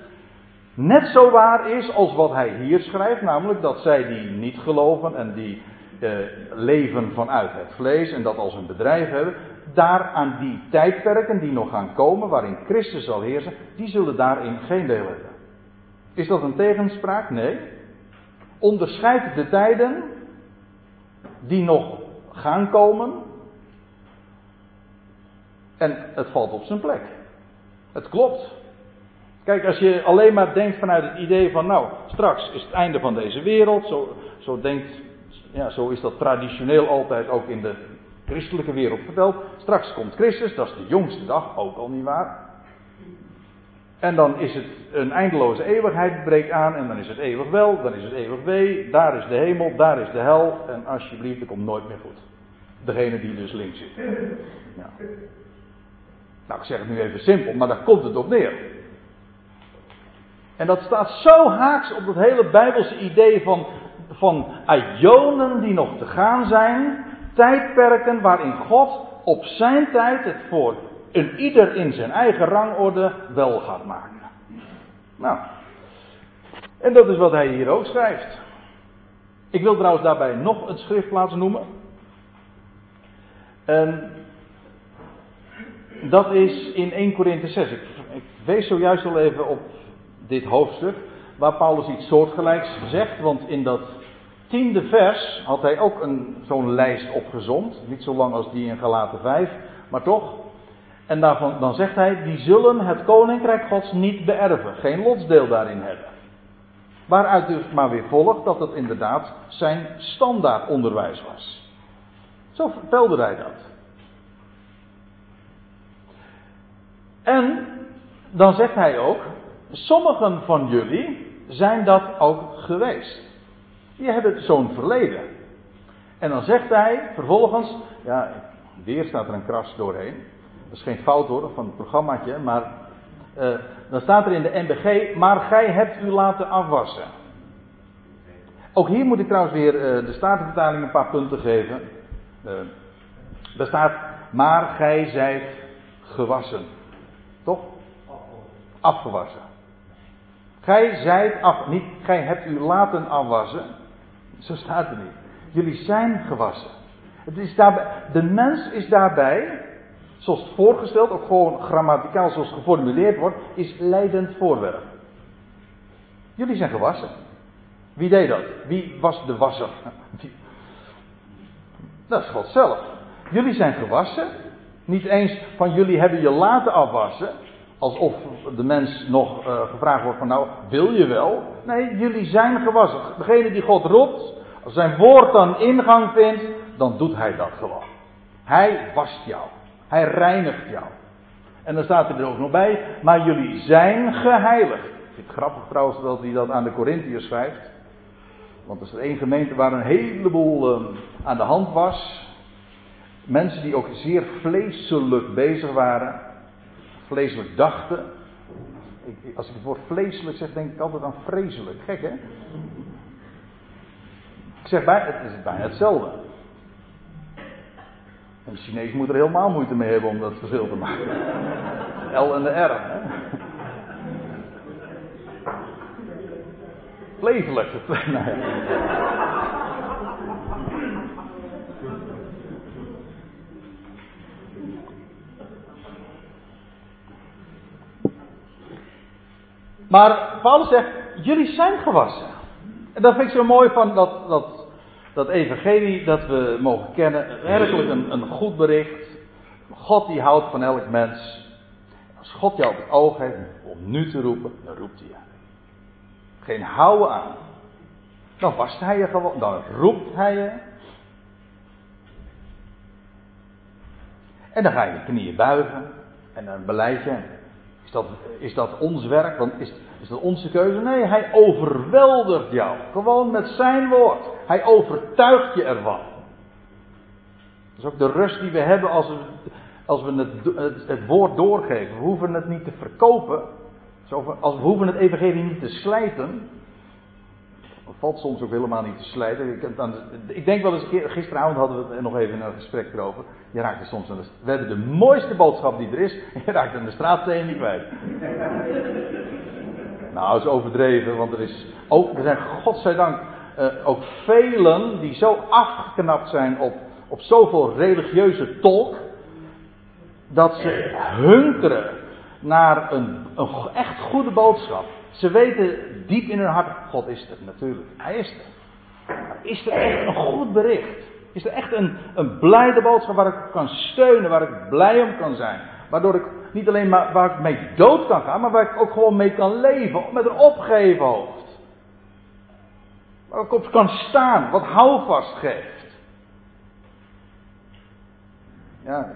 Speaker 1: net zo waar is als wat hij hier schrijft, namelijk dat zij die niet geloven en die eh, leven vanuit het vlees en dat als een bedrijf hebben, daar aan die tijdperken die nog gaan komen, waarin Christus zal heersen, die zullen daarin geen deel hebben. Is dat een tegenspraak? Nee. Onderscheidt de tijden die nog gaan komen. En het valt op zijn plek. Het klopt. Kijk, als je alleen maar denkt vanuit het idee van, nou, straks is het einde van deze wereld, zo, zo denkt, ja, zo is dat traditioneel altijd ook in de christelijke wereld verteld. Straks komt Christus, dat is de jongste dag, ook al niet waar. En dan is het een eindeloze eeuwigheid breekt aan en dan is het eeuwig wel, dan is het eeuwig wee, daar is de hemel, daar is de hel en alsjeblieft, het komt nooit meer goed. Degene die dus links zit. Nou, ik zeg het nu even simpel, maar daar komt het op neer. En dat staat zo haaks op dat hele Bijbelse idee van, van die nog te gaan zijn, tijdperken waarin God op zijn tijd het voor een ieder in zijn eigen rangorde wel gaat maken. Nou, en dat is wat hij hier ook schrijft. Ik wil trouwens daarbij nog een schriftplaats noemen. En dat is in 1 Korinthe 6. Ik, wees zojuist al even op dit hoofdstuk, waar Paulus iets soortgelijks zegt, want in dat tiende vers had hij ook een, zo'n lijst opgezond. Niet zo lang als die in Galaten 5, maar toch. En daarvan, dan zegt hij, die zullen het koninkrijk gods niet beërven, geen lotsdeel daarin hebben. Waaruit dus maar weer volgt dat het inderdaad zijn standaard onderwijs was. Zo vertelde hij dat. En dan zegt hij ook, sommigen van jullie zijn dat ook geweest. Die hebben zo'n verleden. En dan zegt hij vervolgens, ja, weer staat er een kras doorheen. Is geen fout hoor, van het programmaatje, maar uh, dan staat er in de NBG, maar gij hebt u laten afwassen. Ook hier moet ik trouwens weer uh, de Statenvertaling een paar punten geven. Uh, daar staat, maar gij zijt gewassen. Toch? Afgewassen. Gij zijt af, niet, gij hebt u laten afwassen. Zo staat er niet. Jullie zijn gewassen. Het is daarbij, de mens is daarbij, zoals voorgesteld, ook gewoon grammaticaal zoals geformuleerd wordt, is leidend voorwerp. Jullie zijn gewassen. Wie deed dat? Wie was de wasser? Dat is God zelf. Jullie zijn gewassen. Niet eens van jullie hebben je laten afwassen. Alsof de mens nog uh, gevraagd wordt van nou, wil je wel? Nee, jullie zijn gewassen. Degene die God roept, als zijn woord dan ingang vindt, dan doet hij dat gewoon. Hij wast jou. Hij reinigt jou. En dan staat er ook nog bij, maar jullie zijn geheiligd. Ik vind het grappig trouwens dat hij dat aan de Corinthiërs schrijft. Want er is er één gemeente waar een heleboel uh, aan de hand was. Mensen die ook zeer vleeselijk bezig waren. Vleeselijk dachten. Ik, als ik het woord vleeselijk zeg, denk ik altijd aan vreselijk. Gek hè? Ik zeg bij, het is bijna hetzelfde. Een Chinees moet er helemaal moeite mee hebben om dat verschil te maken. L en de R. Hè? Vleeselijk. Maar Paulus zegt, jullie zijn gewassen. En dat vind ik zo mooi van dat, dat, dat evangelie dat we mogen kennen. Werkelijk een, een goed bericht. God die houdt van elk mens. Als God jou op het oog heeft om nu te roepen, dan roept hij je. Geen houden aan. Dan wast hij je gewoon, dan roept hij je. En dan ga je je knieën buigen. En dan beleid je is dat, is dat ons werk? Want is, is dat onze keuze? Nee, hij overweldigt jou. Gewoon met zijn woord. Hij overtuigt je ervan. Dat is ook de rust die we hebben als we, als we het, het, woord doorgeven. We hoeven het niet te verkopen. Als we hoeven het evangelie niet te slijten. Dat valt soms ook helemaal niet te slijten. Ik, denk wel eens een keer, gisteravond hadden we het nog even een gesprek erover. Je raakt soms aan de, we hebben de mooiste boodschap die er is. En je raakt aan de straatsteen niet kwijt. Nou, is overdreven, want er is ook, er zijn godzijdank uh, ook velen die zo afgeknapt zijn op, op zoveel religieuze tolk. Dat ze hunkeren naar een, echt goede boodschap. Ze weten diep in hun hart, God is er natuurlijk. Hij is er. Is er echt een goed bericht? Is er echt een, een blijde boodschap waar ik kan steunen, waar ik blij om kan zijn? Waardoor ik niet alleen maar waar ik mee dood kan gaan, maar waar ik ook gewoon mee kan leven, met een opgeven hoofd. Waar ik op kan staan, wat houvast geeft. Ja,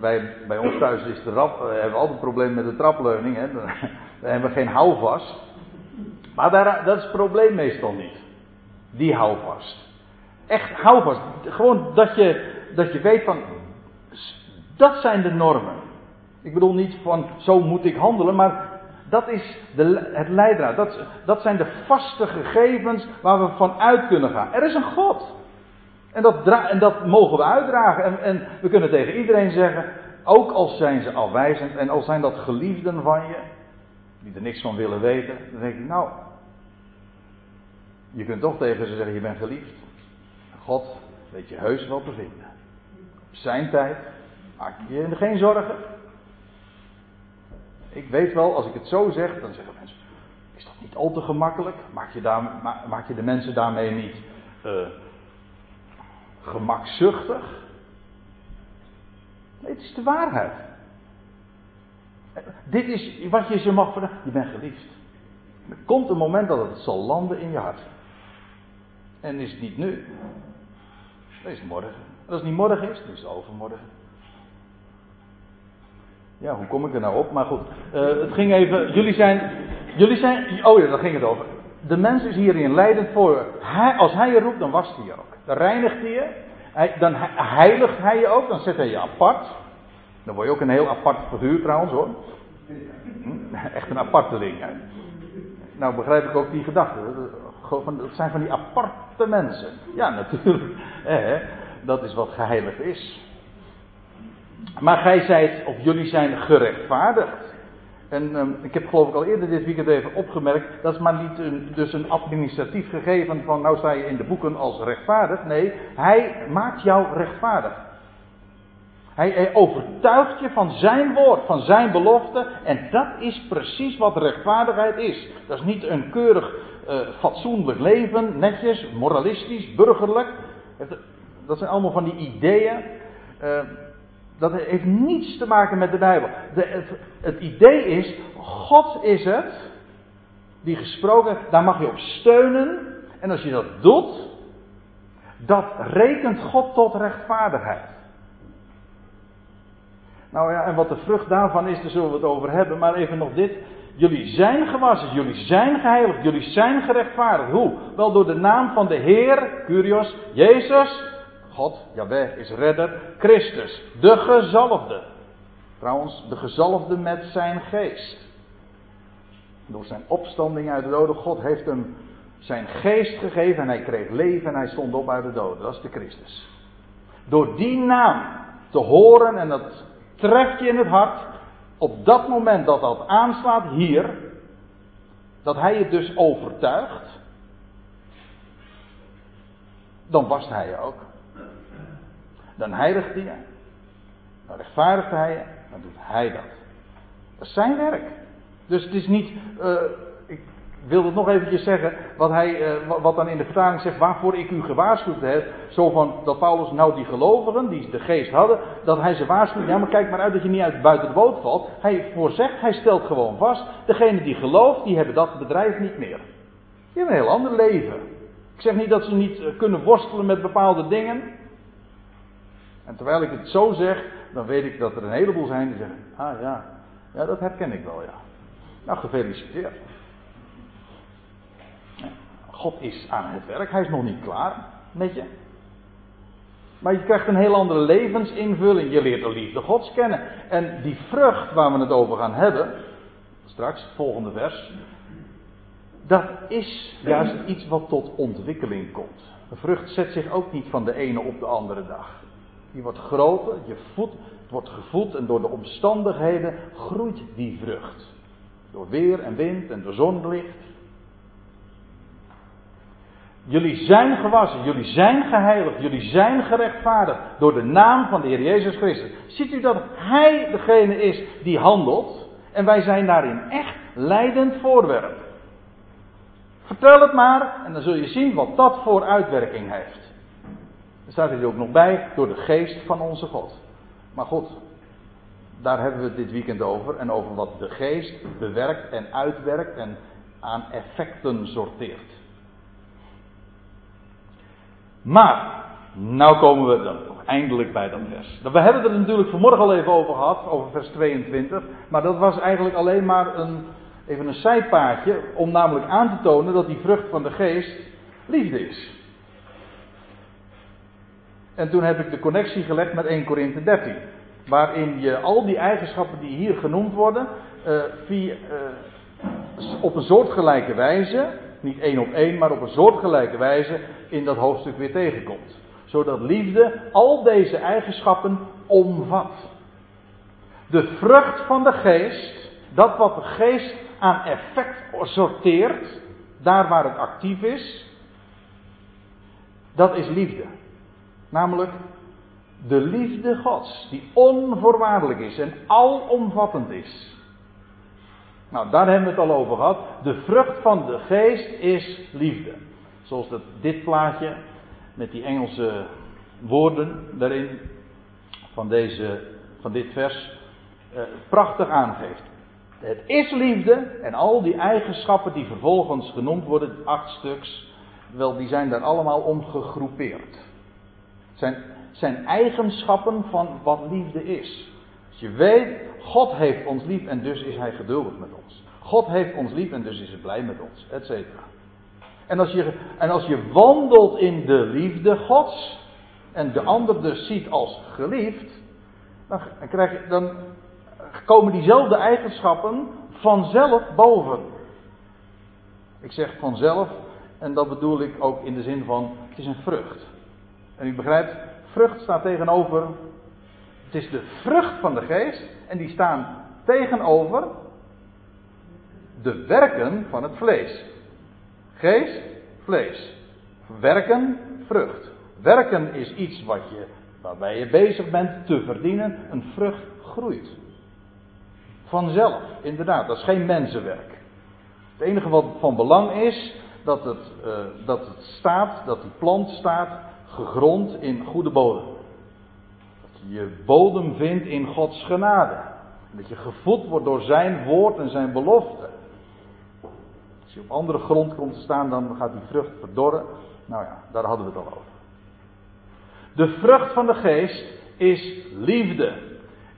Speaker 1: wij, bij ons thuis is de rap, eh, hebben we altijd probleem met de trapleuning. Hè. Hebben geen houvast. Maar daar, dat is het probleem meestal niet. Die houvast. Echt houvast. Gewoon dat je, dat je weet van. Dat zijn de normen. Ik bedoel niet van zo moet ik handelen, maar dat is de, het leidraad. Dat, dat zijn de vaste gegevens waar we van uit kunnen gaan. Er is een God. En dat, en dat mogen we uitdragen. En, en we kunnen tegen iedereen zeggen, ook al zijn ze afwijzend en al zijn dat geliefden van je, die er niks van willen weten, dan denk ik, nou, je kunt toch tegen ze zeggen, je bent geliefd. God weet je heus wel te vinden. Op zijn tijd maak je je geen zorgen. Ik weet wel, als ik het zo zeg, dan zeggen mensen, is dat niet al te gemakkelijk? Maak je, maak je de mensen daarmee niet uh, gemakzuchtig. Nee, het is de waarheid. Dit is wat je ze mag vragen. Je bent geliefd. Er komt een moment dat het zal landen in je hart. En is het niet nu, dan is morgen. Als het niet morgen is, dan is het overmorgen. Ja, hoe kom ik er nou op? Maar goed, uh, het ging even. Jullie zijn. Jullie zijn. Oh ja, daar ging het over. De mens is hierin leidend voor. Hij, als hij je roept, dan wast hij je ook. Dan reinigt hij je. Hij, dan heiligt hij je ook. Dan zet hij je apart. Dan word je ook een heel apart figuur trouwens hoor. Hm? Echt een aparteling. Hè? Nou begrijp ik ook die gedachte. Dat zijn van die aparte mensen. Ja, natuurlijk. Eh, dat is wat geheiligd is. Maar gij zijt, of jullie zijn gerechtvaardigd. En um, ik heb geloof ik al eerder dit weekend even opgemerkt, dat is maar niet een, dus een administratief gegeven van nou sta je in de boeken als rechtvaardig. Nee, hij maakt jou rechtvaardig. Hij, hij overtuigt je van zijn woord, van zijn belofte. En dat is precies wat rechtvaardigheid is. Dat is niet een keurig, uh, fatsoenlijk leven, netjes, moralistisch, burgerlijk. Dat zijn allemaal van die ideeën. Uh, dat heeft niets te maken met de Bijbel. De, het, het, idee is, God is het die gesproken, daar mag je op steunen. En als je dat doet, dat rekent God tot rechtvaardigheid. Nou ja, en wat de vrucht daarvan is, daar zullen we het over hebben. Maar even nog dit. Jullie zijn gewassen, jullie zijn geheiligd, jullie zijn gerechtvaardigd. Hoe? Wel door de naam van de Heer, Curios, Jezus, God, Jaweh is redder, Christus, de gezalfde. Trouwens, de gezalfde met zijn geest. Door zijn opstanding uit de doden, God heeft hem zijn geest gegeven en hij kreeg leven en hij stond op uit de doden. Dat is de Christus. Door die naam te horen, en dat treft je in het hart, op dat moment dat dat aanslaat hier, dat hij je dus overtuigt, dan wast hij ook. Dan heiligt hij je. Dan rechtvaardigt hij je. Dan doet hij dat. Dat is zijn werk. Dus het is niet. Uh, ik wil het nog eventjes zeggen. Wat, hij, uh, wat dan in de vertaling zegt. Waarvoor ik u gewaarschuwd heb. Zo van dat Paulus nou die gelovigen. die de geest hadden. dat hij ze waarschuwt. Ja, maar kijk maar uit dat je niet uit buiten de boot valt. Hij voorzegt. Hij stelt gewoon vast. Degene die gelooft. die hebben dat bedrijf niet meer. Die hebben een heel ander leven. Ik zeg niet dat ze niet uh, kunnen worstelen met bepaalde dingen. En terwijl ik het zo zeg, dan weet ik dat er een heleboel zijn die zeggen: Ah ja, ja dat herken ik wel, ja. Nou, gefeliciteerd. God is aan het werk, hij is nog niet klaar met je. Maar je krijgt een heel andere levensinvulling. Je leert de liefde Gods kennen. En die vrucht waar we het over gaan hebben, straks, het volgende vers, dat is juist iets wat tot ontwikkeling komt. Een vrucht zet zich ook niet van de ene op de andere dag. Die wordt groter, je voet, wordt gevoed en door de omstandigheden groeit die vrucht. Door weer en wind en door zonlicht. Jullie zijn gewassen, jullie zijn geheiligd, jullie zijn gerechtvaardigd door de naam van de Heer Jezus Christus. Ziet u dat Hij degene is die handelt en wij zijn daarin echt leidend voorwerp. Vertel het maar en dan zul je zien wat dat voor uitwerking heeft. Er staat hier ook nog bij, door de geest van onze God. Maar goed, daar hebben we het dit weekend over. En over wat de geest bewerkt en uitwerkt en aan effecten sorteert. Maar, nou komen we dan eindelijk bij dat vers. We hebben het er natuurlijk vanmorgen al even over gehad, over vers 22. Maar dat was eigenlijk alleen maar een, even een zijpaadje. Om namelijk aan te tonen dat die vrucht van de geest liefde is. En toen heb ik de connectie gelegd met 1 Korinthe 13. Waarin je al die eigenschappen die hier genoemd worden, uh, via, uh, op een soortgelijke wijze, niet één op één, maar op een soortgelijke wijze in dat hoofdstuk weer tegenkomt. Zodat liefde al deze eigenschappen omvat. De vrucht van de geest, dat wat de geest aan effect sorteert, daar waar het actief is, dat is liefde. Namelijk de liefde Gods, die onvoorwaardelijk is en alomvattend is. Nou, daar hebben we het al over gehad. De vrucht van de geest is liefde. Zoals dat, dit plaatje met die Engelse woorden daarin van, deze, van dit vers eh, prachtig aangeeft. Het is liefde en al die eigenschappen die vervolgens genoemd worden, acht stuks, wel, die zijn daar allemaal om gegroepeerd. Zijn, zijn eigenschappen van wat liefde is. Als je weet, God heeft ons lief en dus is hij geduldig met ons. God heeft ons lief en dus is hij blij met ons, et cetera. En als, je, en als je wandelt in de liefde Gods en de ander dus ziet als geliefd, dan, krijg je, dan komen diezelfde eigenschappen vanzelf boven. Ik zeg vanzelf, en dat bedoel ik ook in de zin van, het is een vrucht. En u begrijpt, vrucht staat tegenover. Het is de vrucht van de geest. En die staan tegenover de werken van het vlees. Geest, vlees. Werken, vrucht. Werken is iets wat je, waarbij je bezig bent te verdienen. Een vrucht groeit. Vanzelf, inderdaad. Dat is geen mensenwerk. Het enige wat van belang is, dat het, uh, dat het staat, dat die plant staat, gegrond in goede bodem. Dat je je bodem vindt in Gods genade. Dat je gevoed wordt door zijn woord en zijn belofte. Als je op andere grond komt te staan, dan gaat die vrucht verdorren. Nou ja, daar hadden we het al over. De vrucht van de geest is liefde.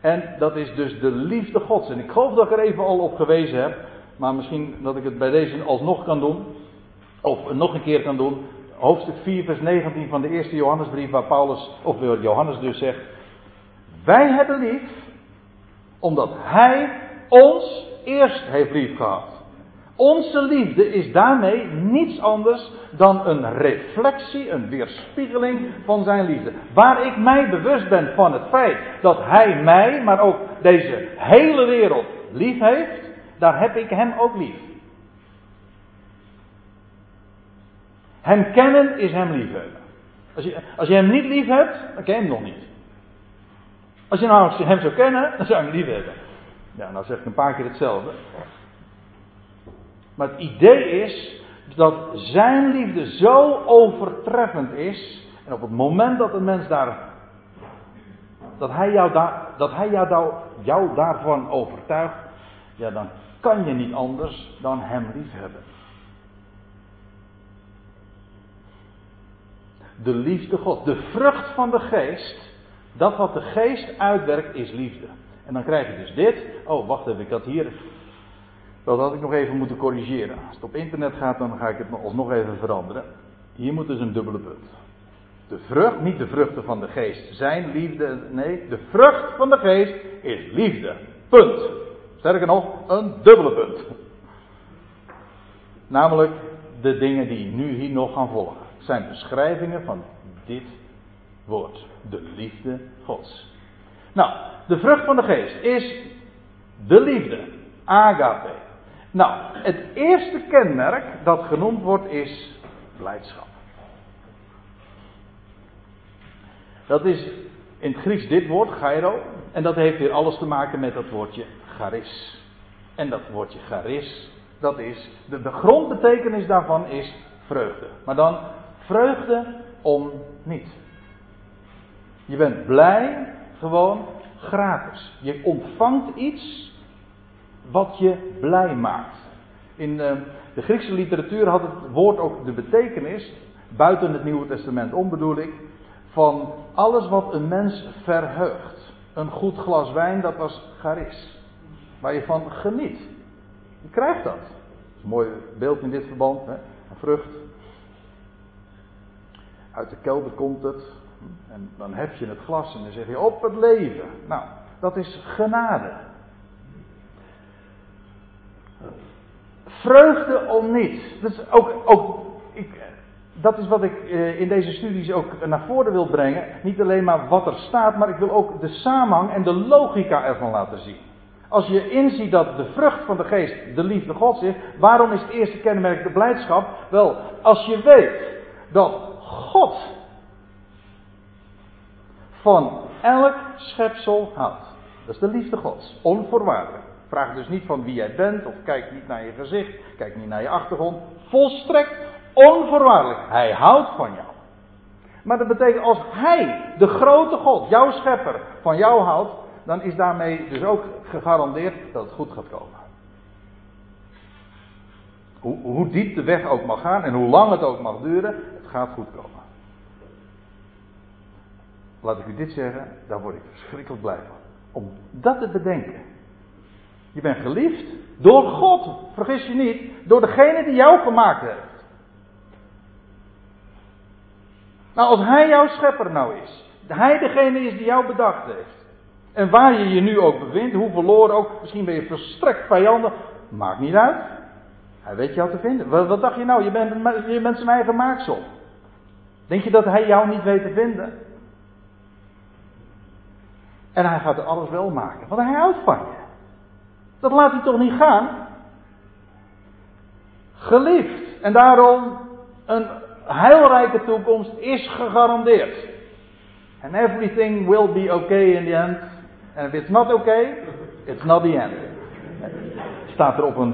Speaker 1: En dat is dus de liefde Gods. En ik geloof dat ik er even al op gewezen heb. Maar misschien dat ik het bij deze alsnog kan doen. Of nog een keer kan doen. Hoofdstuk 4, vers 19 van de eerste Johannesbrief, waar Paulus, of Johannes dus zegt. Wij hebben lief, omdat Hij ons eerst heeft lief gehad. Onze liefde is daarmee niets anders dan een reflectie, een weerspiegeling van zijn liefde. Waar ik mij bewust ben van het feit dat hij mij, maar ook deze hele wereld lief heeft, daar heb ik hem ook lief. Hem kennen is hem lief hebben. Als je, als je hem niet lief hebt, dan ken je hem nog niet. Als je nou hem zou kennen, dan zou je hem lief hebben. Ja, nou zeg ik een paar keer hetzelfde. Maar het idee is dat zijn liefde zo overtreffend is. En op het moment dat een mens daar. Dat hij jou, dat hij jou, jou daarvan overtuigt. Ja, dan kan je niet anders dan hem lief De liefde God. De vrucht van de geest. Dat wat de geest uitwerkt is liefde. En dan krijg je dus dit. Oh, wacht even, ik had hier dat had ik nog even moeten corrigeren. Als het op internet gaat, dan ga ik het alsnog even veranderen. Hier moet dus een dubbele punt. De vrucht, niet de vruchten van de geest zijn liefde. Nee, de vrucht van de geest is liefde. Punt. Sterker nog, een dubbele punt. Namelijk de dingen die nu hier nog gaan volgen. Zijn beschrijvingen van dit woord. De liefde Gods. Nou, de vrucht van de geest is de liefde. Agape. Nou, het eerste kenmerk dat genoemd wordt is blijdschap. Dat is in het Grieks dit woord, gairo. En dat heeft weer alles te maken met dat woordje charis. En dat woordje charis, dat is, de, de grondbetekenis daarvan is vreugde. Maar dan vreugde om niet. Je bent blij gewoon gratis. Je ontvangt iets wat je blij maakt. In uh, de Griekse literatuur had het woord ook de betekenis, buiten het Nieuwe Testament om bedoel ik, van alles wat een mens verheugt. Een goed glas wijn, dat was charis. Waar je van geniet. Je krijgt dat. Is mooi beeld in dit verband. Hè? Een vrucht. Uit de kelder komt het. En dan heb je het glas en dan zeg je op het leven. Nou, dat is genade. Vreugde om niets. Dat is ook, ook ik, dat is wat ik eh, in deze studies ook naar voren wil brengen. Niet alleen maar wat er staat, maar ik wil ook de samenhang en de logica ervan laten zien. Als je inziet dat de vrucht van de geest de liefde Gods is, waarom is het eerste kenmerk de blijdschap? Wel, als je weet dat God van elk schepsel houdt. Dat is de liefde Gods, onvoorwaardelijk. Vraag dus niet van wie jij bent, of kijk niet naar je gezicht, kijk niet naar je achtergrond. Volstrekt onvoorwaardelijk. Hij houdt van jou. Maar dat betekent als Hij, de grote God, jouw schepper, van jou houdt, dan is daarmee dus ook gegarandeerd dat het goed gaat komen. Hoe, hoe diep de weg ook mag gaan en hoe lang het ook mag duren, gaat goed komen. Laat ik u dit zeggen, daar word ik verschrikkelijk blij van. Om dat te bedenken. Je bent geliefd door God, vergis je niet, door degene die jou gemaakt heeft. Nou, als Hij jouw schepper nou is, Hij degene is die jou bedacht heeft. En waar je je nu ook bevindt, hoe verloren ook, misschien ben je verstrekt vijandig, maakt niet uit. Hij weet jou te vinden. Wat, wat dacht je nou? Je bent, je bent zijn eigen maaksel. Denk je dat hij jou niet weet te vinden? En hij gaat alles wel maken, want hij houdt van je. Dat laat hij toch niet gaan? Geliefd. En daarom een heilrijke toekomst is gegarandeerd. And everything will be okay in the end. And if it's not okay, it's not the end. Staat er op een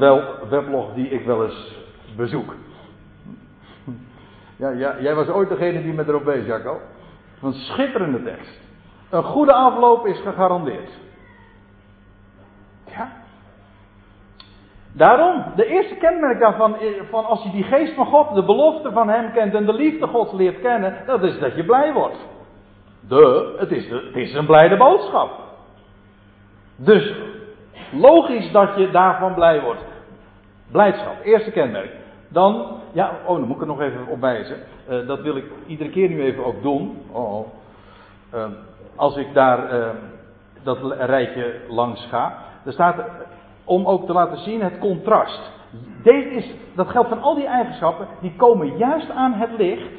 Speaker 1: weblog die ik wel eens bezoek. Ja, jij was ooit degene die me erop wees, Jacco. Een schitterende tekst. Een goede afloop is gegarandeerd. Ja. Daarom, de eerste kenmerk daarvan, van als je die geest van God, de belofte van Hem kent en de liefde Gods leert kennen, dat is dat je blij wordt. De, het is, de, het is een blijde boodschap. Dus logisch dat je daarvan blij wordt. Blijdschap, eerste kenmerk. Dan, ja, oh, dan moet ik er nog even op wijzen. Uh, dat wil ik iedere keer nu even ook doen. Oh, oh. Uh, als ik daar uh, dat rijtje langs ga. Er staat, om ook te laten zien het contrast. Deze is, dat geldt van al die eigenschappen, die komen juist aan het licht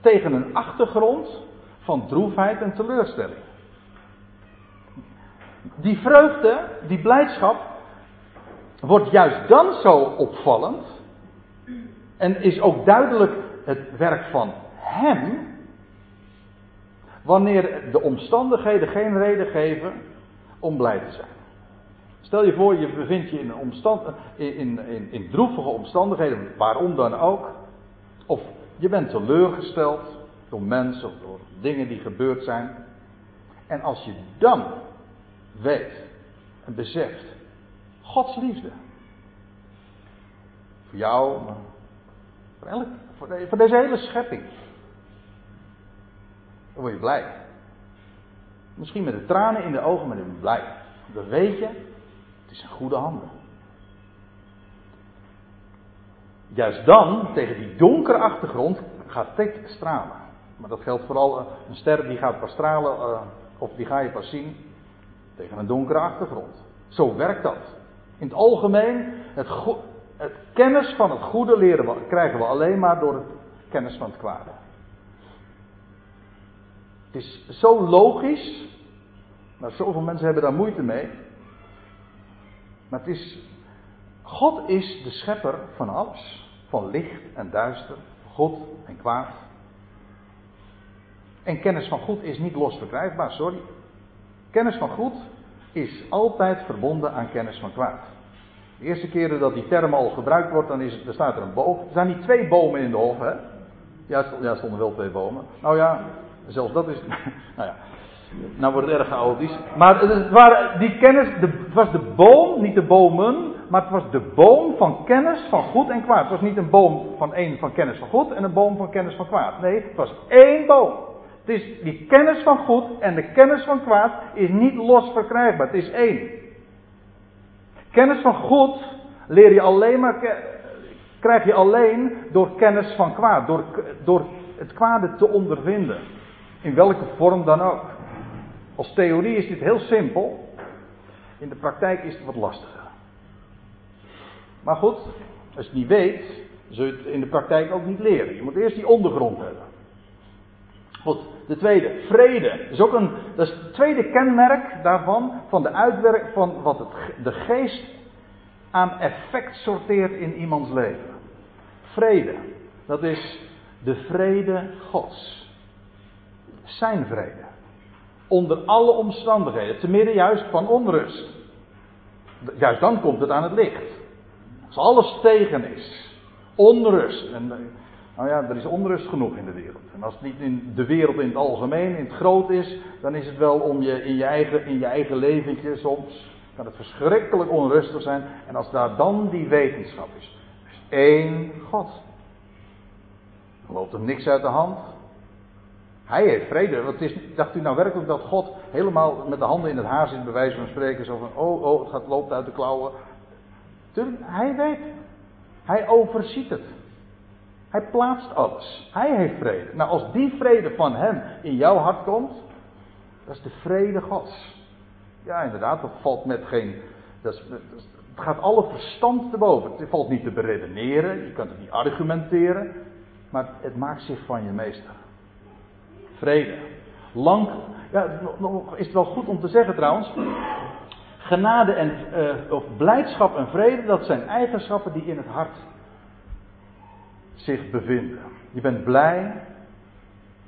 Speaker 1: tegen een achtergrond van droefheid en teleurstelling. Die vreugde, die blijdschap, wordt juist dan zo opvallend en is ook duidelijk het werk van Hem, wanneer de omstandigheden geen reden geven om blij te zijn. Stel je voor, je bevindt je in, omstand, in, in, in droevige omstandigheden, waarom dan ook. Of je bent teleurgesteld door mensen of door dingen die gebeurd zijn. En als je dan weet en beseft, Gods liefde. Voor jou, voor, elk, voor, deze hele schepping. Dan word je blij. Misschien met de tranen in de ogen, maar dan ben je blij. Dan weet je, het is een goede handen. Juist dan, tegen die donkere achtergrond, gaat dit stralen. Maar dat geldt vooral, eh, een ster die gaat pas stralen, uh, of die ga je pas zien, tegen een donkere achtergrond. Zo werkt dat. In het algemeen, het, het kennis van het goede leren krijgen we alleen maar door het kennis van het kwade. Het is zo logisch, maar zoveel mensen hebben daar moeite mee. Maar het is, God is de schepper van alles. Van licht en duister, goed en kwaad. En kennis van goed is niet los verkrijgbaar, sorry. Kennis van goed is altijd verbonden aan kennis van kwaad. De eerste keren dat die term al gebruikt wordt, dan is het, er staat er een boom. Er staan niet twee bomen in de hof, hè? Ja, er stonden wel twee bomen. Nou ja, zelfs dat is. nou ja, nou wordt het erg chaotisch. Maar het, waren die kennis, het was de boom, niet de bomen, maar het was de boom van kennis van goed en kwaad. Het was niet een boom van één van kennis van goed en een boom van kennis van kwaad. Nee, het was één boom. Het is die kennis van goed en de kennis van kwaad is niet los verkrijgbaar. Het is één. Kennis van goed leer je alleen maar, krijg je alleen door kennis van kwaad. Door, door het kwade te ondervinden. In welke vorm dan ook. Als theorie is dit heel simpel. In de praktijk is het wat lastiger. Maar goed, als je het niet weet, zul je het in de praktijk ook niet leren. Je moet eerst die ondergrond hebben. De tweede, vrede. Dat is ook een, dat is het tweede kenmerk daarvan, van de uitwerking van wat het, de geest aan effect sorteert in iemands leven. Vrede, dat is de vrede Gods. Zijn vrede. Onder alle omstandigheden, te midden juist van onrust. Juist dan komt het aan het licht. Als alles tegen is, onrust. En, nou ja, er is onrust genoeg in de wereld. En als het niet in de wereld in het algemeen, in het groot is, dan is het wel om je in je eigen, in je eigen leventje soms. Kan het verschrikkelijk onrustig zijn. En als daar dan die wetenschap is. is één God. Dan loopt er niks uit de hand. Hij heeft vrede. Is, dacht u nou werkelijk dat God helemaal met de handen in het haar zit, bij wijze van spreken, zo van, oh, oh, het gaat, loopt uit de klauwen. Hij weet. Hij overziet het. Hij plaatst alles. Hij heeft vrede. Nou, als die vrede van hem in jouw hart komt, dat is de vrede Gods. Ja, inderdaad, dat valt met geen. Dat is, het gaat alle verstand te boven. Het valt niet te beredeneren, je kunt het niet argumenteren, maar het maakt zich van je meester. Vrede. Lang, ja, nog is het wel goed om te zeggen trouwens. Genade en, uh, of blijdschap en vrede, dat zijn eigenschappen die in het hart zich bevinden. Je bent blij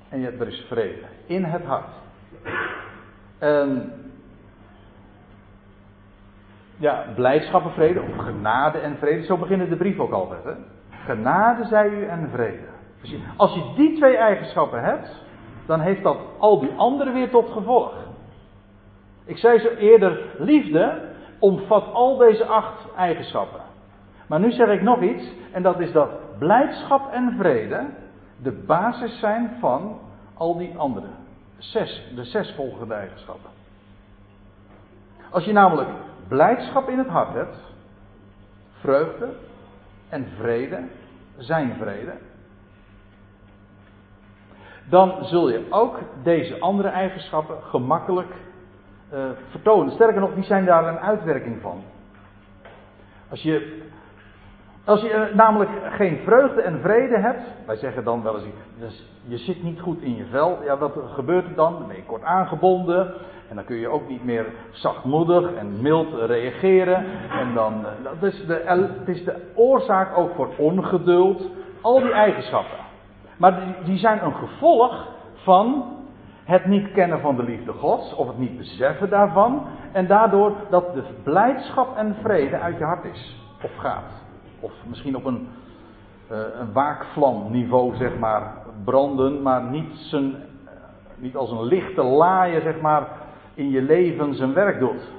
Speaker 1: en je, er is vrede in het hart. En ja, blijdschap en vrede, of genade en vrede, zo beginnen de brief ook altijd. Hè? Genade zij u en vrede. Als je die twee eigenschappen hebt, dan heeft dat al die andere weer tot gevolg. Ik zei zo eerder, liefde omvat al deze acht eigenschappen. Maar nu zeg ik nog iets, en dat is dat blijdschap en vrede de basis zijn van al die andere. Zes, de zes volgende eigenschappen. Als je namelijk blijdschap in het hart hebt, vreugde en vrede, zijn vrede, dan zul je ook deze andere eigenschappen gemakkelijk uh, vertonen. Sterker nog, die zijn daar een uitwerking van. Als je, als je uh, namelijk geen vreugde en vrede hebt, wij zeggen dan wel eens, dus je zit niet goed in je vel. Ja, wat gebeurt er dan? Dan ben je kort aangebonden. En dan kun je ook niet meer zachtmoedig en mild reageren. En dan, uh, dat is de, het is de oorzaak ook voor ongeduld. Al die eigenschappen. Maar die, die zijn een gevolg van het niet kennen van de liefde Gods, of het niet beseffen daarvan, en daardoor dat de blijdschap en vrede uit je hart is, of gaat. Of misschien op een, uh, een waakvlamniveau, zeg maar, branden, maar niet, uh, niet als een lichte laaie, zeg maar, in je leven zijn werk doet.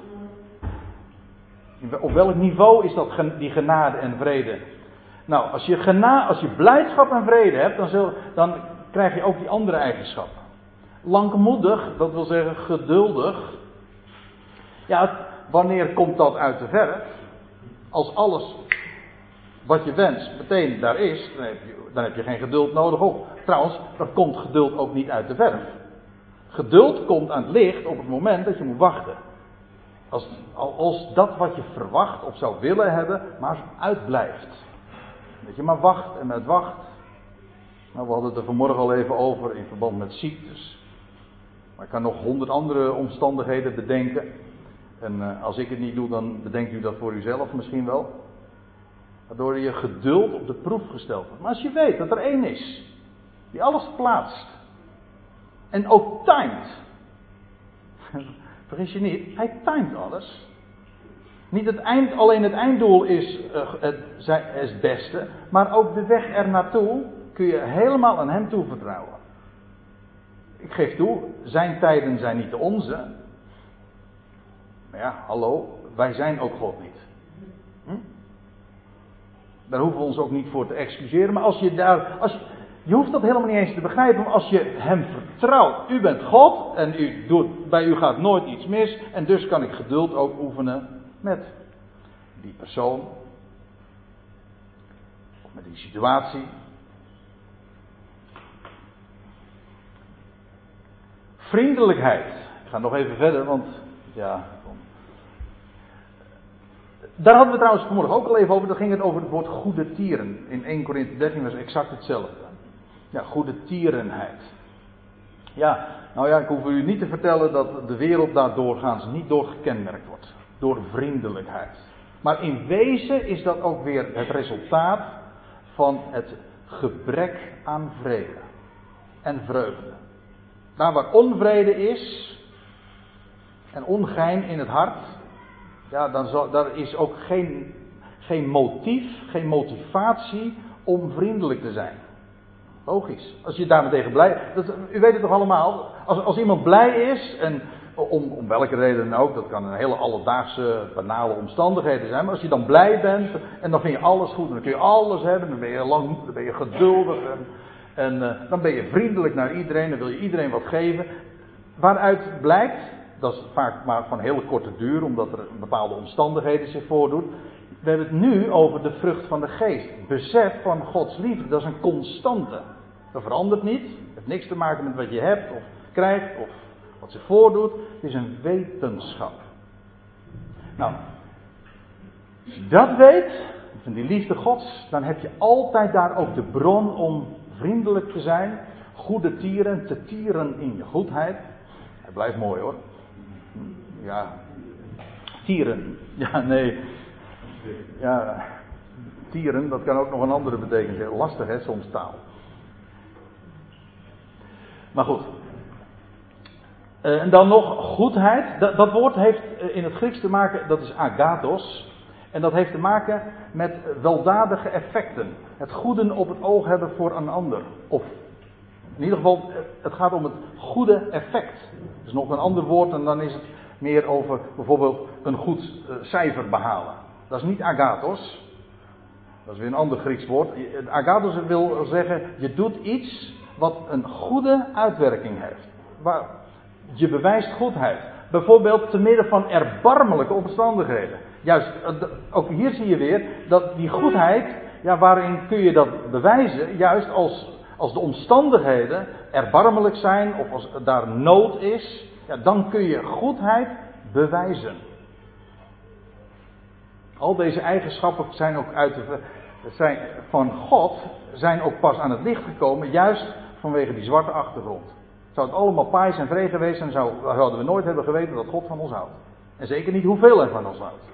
Speaker 1: Op welk niveau is dat die genade en vrede? Nou, als je, gena als je blijdschap en vrede hebt, dan, zul, dan krijg je ook die andere eigenschappen. Langmoedig, dat wil zeggen geduldig. Ja, wanneer komt dat uit de verf? Als alles wat je wenst meteen daar is, dan heb je, dan heb je geen geduld nodig op. Trouwens, dan komt geduld ook niet uit de verf. Geduld komt aan het licht op het moment dat je moet wachten. Als, als dat wat je verwacht of zou willen hebben, maar uitblijft. Dat je maar wacht en met wacht. Nou, we hadden het er vanmorgen al even over in verband met ziektes. Maar ik kan nog honderd andere omstandigheden bedenken. En uh, als ik het niet doe, dan bedenkt u dat voor uzelf misschien wel. Waardoor je geduld op de proef gesteld wordt. Maar als je weet dat er één is, die alles plaatst. En ook timed. Vergis je niet, hij timed alles. Niet het eind, alleen het einddoel is uh, het, het beste, maar ook de weg er naartoe kun je helemaal aan hem toevertrouwen. Ik geef toe, zijn tijden zijn niet de onze. Maar ja, hallo, wij zijn ook God niet. Daar hoeven we ons ook niet voor te excuseren. Maar als je daar. Als je, hoeft dat helemaal niet eens te begrijpen. Maar als je hem vertrouwt. U bent God en u doet, bij u gaat nooit iets mis. En dus kan ik geduld ook oefenen met die persoon. Met die situatie. Vriendelijkheid. Ik ga nog even verder, want ja. Daar hadden we trouwens vanmorgen ook al even over. Dan ging het over het woord goede tieren. In 1 Corinthië 13 was exact hetzelfde. Ja, goede tierenheid. Ja, nou ja, ik hoef u niet te vertellen dat de wereld daar doorgaans niet door gekenmerkt wordt. Door vriendelijkheid. Maar in wezen is dat ook weer het resultaat van het gebrek aan vrede en vreugde. Daar waar onvrede is en ongein in het hart, ja, dan zal, daar is ook geen, geen motief, geen motivatie om vriendelijk te zijn. Logisch. Als je daarmee tegen blij. Dat, u weet het toch allemaal? Als, als iemand blij is, en om, om welke reden dan ook, dat kan een hele alledaagse, banale omstandigheden zijn. Maar als je dan blij bent en dan vind je alles goed, dan kun je alles hebben, dan ben je lang, dan ben je geduldig. En, en uh, dan ben je vriendelijk naar iedereen, dan wil je iedereen wat geven. Waaruit blijkt, dat is vaak maar van hele korte duur, omdat er bepaalde omstandigheden zich voordoen. We hebben het nu over de vrucht van de geest. Besef van Gods liefde, dat is een constante. Dat verandert niet. Het heeft niks te maken met wat je hebt of krijgt of wat zich voordoet. Het is een wetenschap. Nou, als je dat weet, van die liefde Gods, dan heb je altijd daar ook de bron om vriendelijk te zijn, goede tieren, te tieren in je goedheid. Het blijft mooi hoor. Ja, tieren. Ja, nee. Ja, tieren, dat kan ook nog een andere betekenis hebben. Lastig hè, soms taal. Maar goed. Uh, en dan nog goedheid. Dat, dat woord heeft eh, in het Grieks te maken, dat is agathos. En dat heeft te maken met weldadige effecten. Het goede op het oog hebben voor een ander. Of in ieder geval, het gaat om het goede effect. Dus nog een ander woord en dan is het meer over bijvoorbeeld een goed uh, cijfer behalen. Dat is niet agathos. Dat is weer een ander Grieks woord. Agathos wil zeggen, je doet iets wat een goede uitwerking heeft. Waar je bewijst goedheid. Bijvoorbeeld te midden van erbarmelijke omstandigheden. Juist, eh, ook hier zie je weer dat die goedheid, ja, waarin kun je dat bewijzen? Juist als, als de omstandigheden erbarmelijk zijn of als daar nood is, ja, dan kun je goedheid bewijzen. Al deze eigenschappen zijn ook uit de, zijn, van God zijn ook pas aan het licht gekomen, juist vanwege die zwarte achtergrond. Zou het allemaal paais en vree geweest zijn, zou, zouden we nooit hebben geweten dat God van ons houdt. En zeker niet hoeveel hij van ons houdt.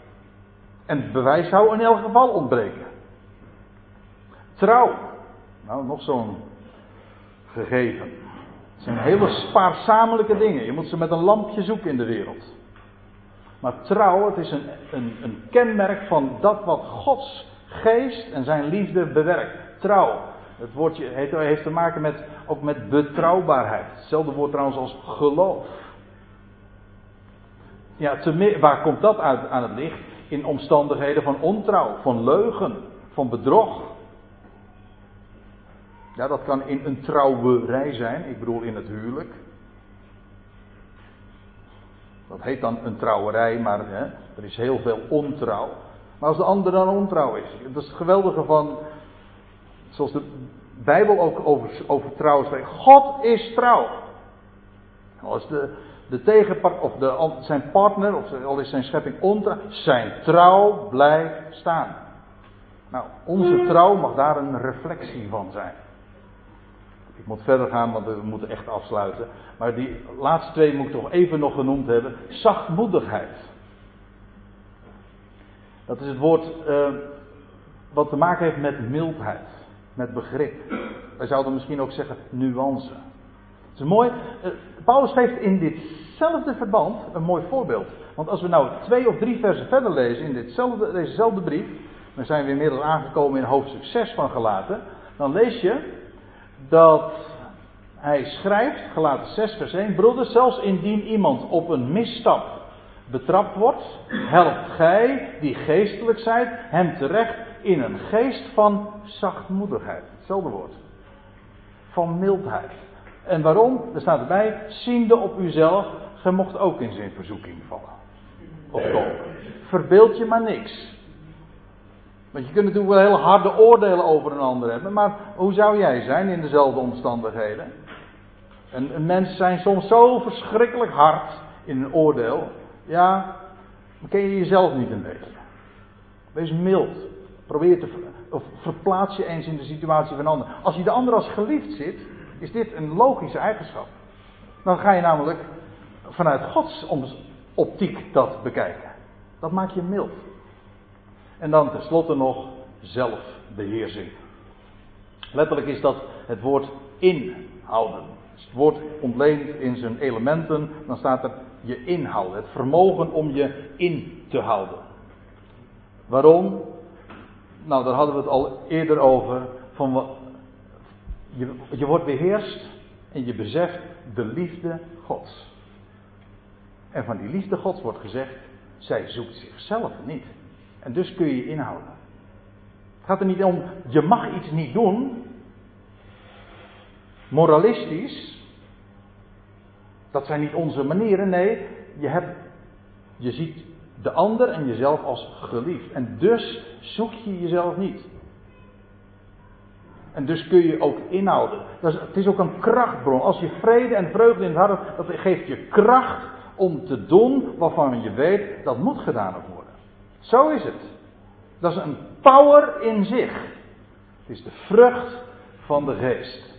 Speaker 1: En het bewijs zou in elk geval ontbreken. Trouw. Nou, nog zo'n gegeven. Het zijn hele spaarzamelijke dingen. Je moet ze met een lampje zoeken in de wereld. Maar trouw, het is een, een, een kenmerk van dat wat Gods geest en zijn liefde bewerkt. Trouw. Het woordje heeft, te maken met, ook met betrouwbaarheid. Hetzelfde woord trouwens als geloof. Ja, te, waar komt dat uit aan het licht? In omstandigheden van ontrouw, van leugen, van bedrog. Ja, dat kan in een trouwerij zijn, ik bedoel in het huwelijk. Dat heet dan een trouwerij, maar hè, er is heel veel ontrouw. Maar als de ander dan ontrouw is, dat is het geweldige van, zoals de Bijbel ook over, over trouw spreekt. God is trouw. Als de, de tegenpart, of de, zijn partner, of al is zijn schepping ontrouw, zijn trouw blijft staan. Nou, onze trouw mag daar een reflectie van zijn. Ik moet verder gaan, want we moeten echt afsluiten. Maar die laatste twee moet ik toch even nog genoemd hebben. Zachtmoedigheid. Dat is het woord uh, wat te maken heeft met mildheid. Met begrip. Wij zouden misschien ook zeggen nuance. Het is mooi. Uh, Paulus geeft in ditzelfde verband een mooi voorbeeld. Want als we nou twee of drie versen verder lezen in ditzelfde, dezezelfde brief. Dan zijn we inmiddels aangekomen in hoofdstuk 6 van Gelaten. Dan lees je dat hij schrijft, gelaten 6 vers 1, broeders, zelfs indien iemand op een misstap betrapt wordt, helpt gij, die geestelijk zijt, hem terecht in een geest van zachtmoedigheid. Hetzelfde woord. Van mildheid. En waarom? Er staat erbij, ziende op uzelf, gij mocht ook in zijn verzoeking vallen. Of komen. Verbeeld je maar niks. Want je kunt natuurlijk wel hele harde oordelen over een ander hebben, maar hoe zou jij zijn in dezelfde omstandigheden? En, en mensen zijn soms zo verschrikkelijk hard in een oordeel. Ja, dan ken je jezelf niet een beetje. Wees mild. Probeer te. Of verplaats je eens in de situatie van een ander. Als je de ander als geliefd zit, is dit een logische eigenschap. Dan ga je namelijk vanuit Gods optiek dat bekijken. Dat maakt je mild. En dan tenslotte nog zelfbeheersing. Letterlijk is dat het woord inhouden. Als het woord ontleent in zijn elementen, dan staat er je inhouden. Het vermogen om je in te houden. Waarom? Nou, daar hadden we het al eerder over. Van je, je wordt beheerst en je beseft de liefde Gods. En van die liefde Gods wordt gezegd, zij zoekt zichzelf niet. En dus kun je inhouden. Het gaat er niet om, je mag iets niet doen. Moralistisch. Dat zijn niet onze manieren. Nee, je, hebt, je ziet de ander en jezelf als geliefd. En dus zoek je jezelf niet. En dus kun je ook inhouden. Dat is, het is ook een krachtbron. Als je vrede en vreugde in het hart dat geeft je kracht om te doen waarvan je weet dat moet gedaan worden. Zo is het. Dat is een power in zich. Het is de vrucht van de geest.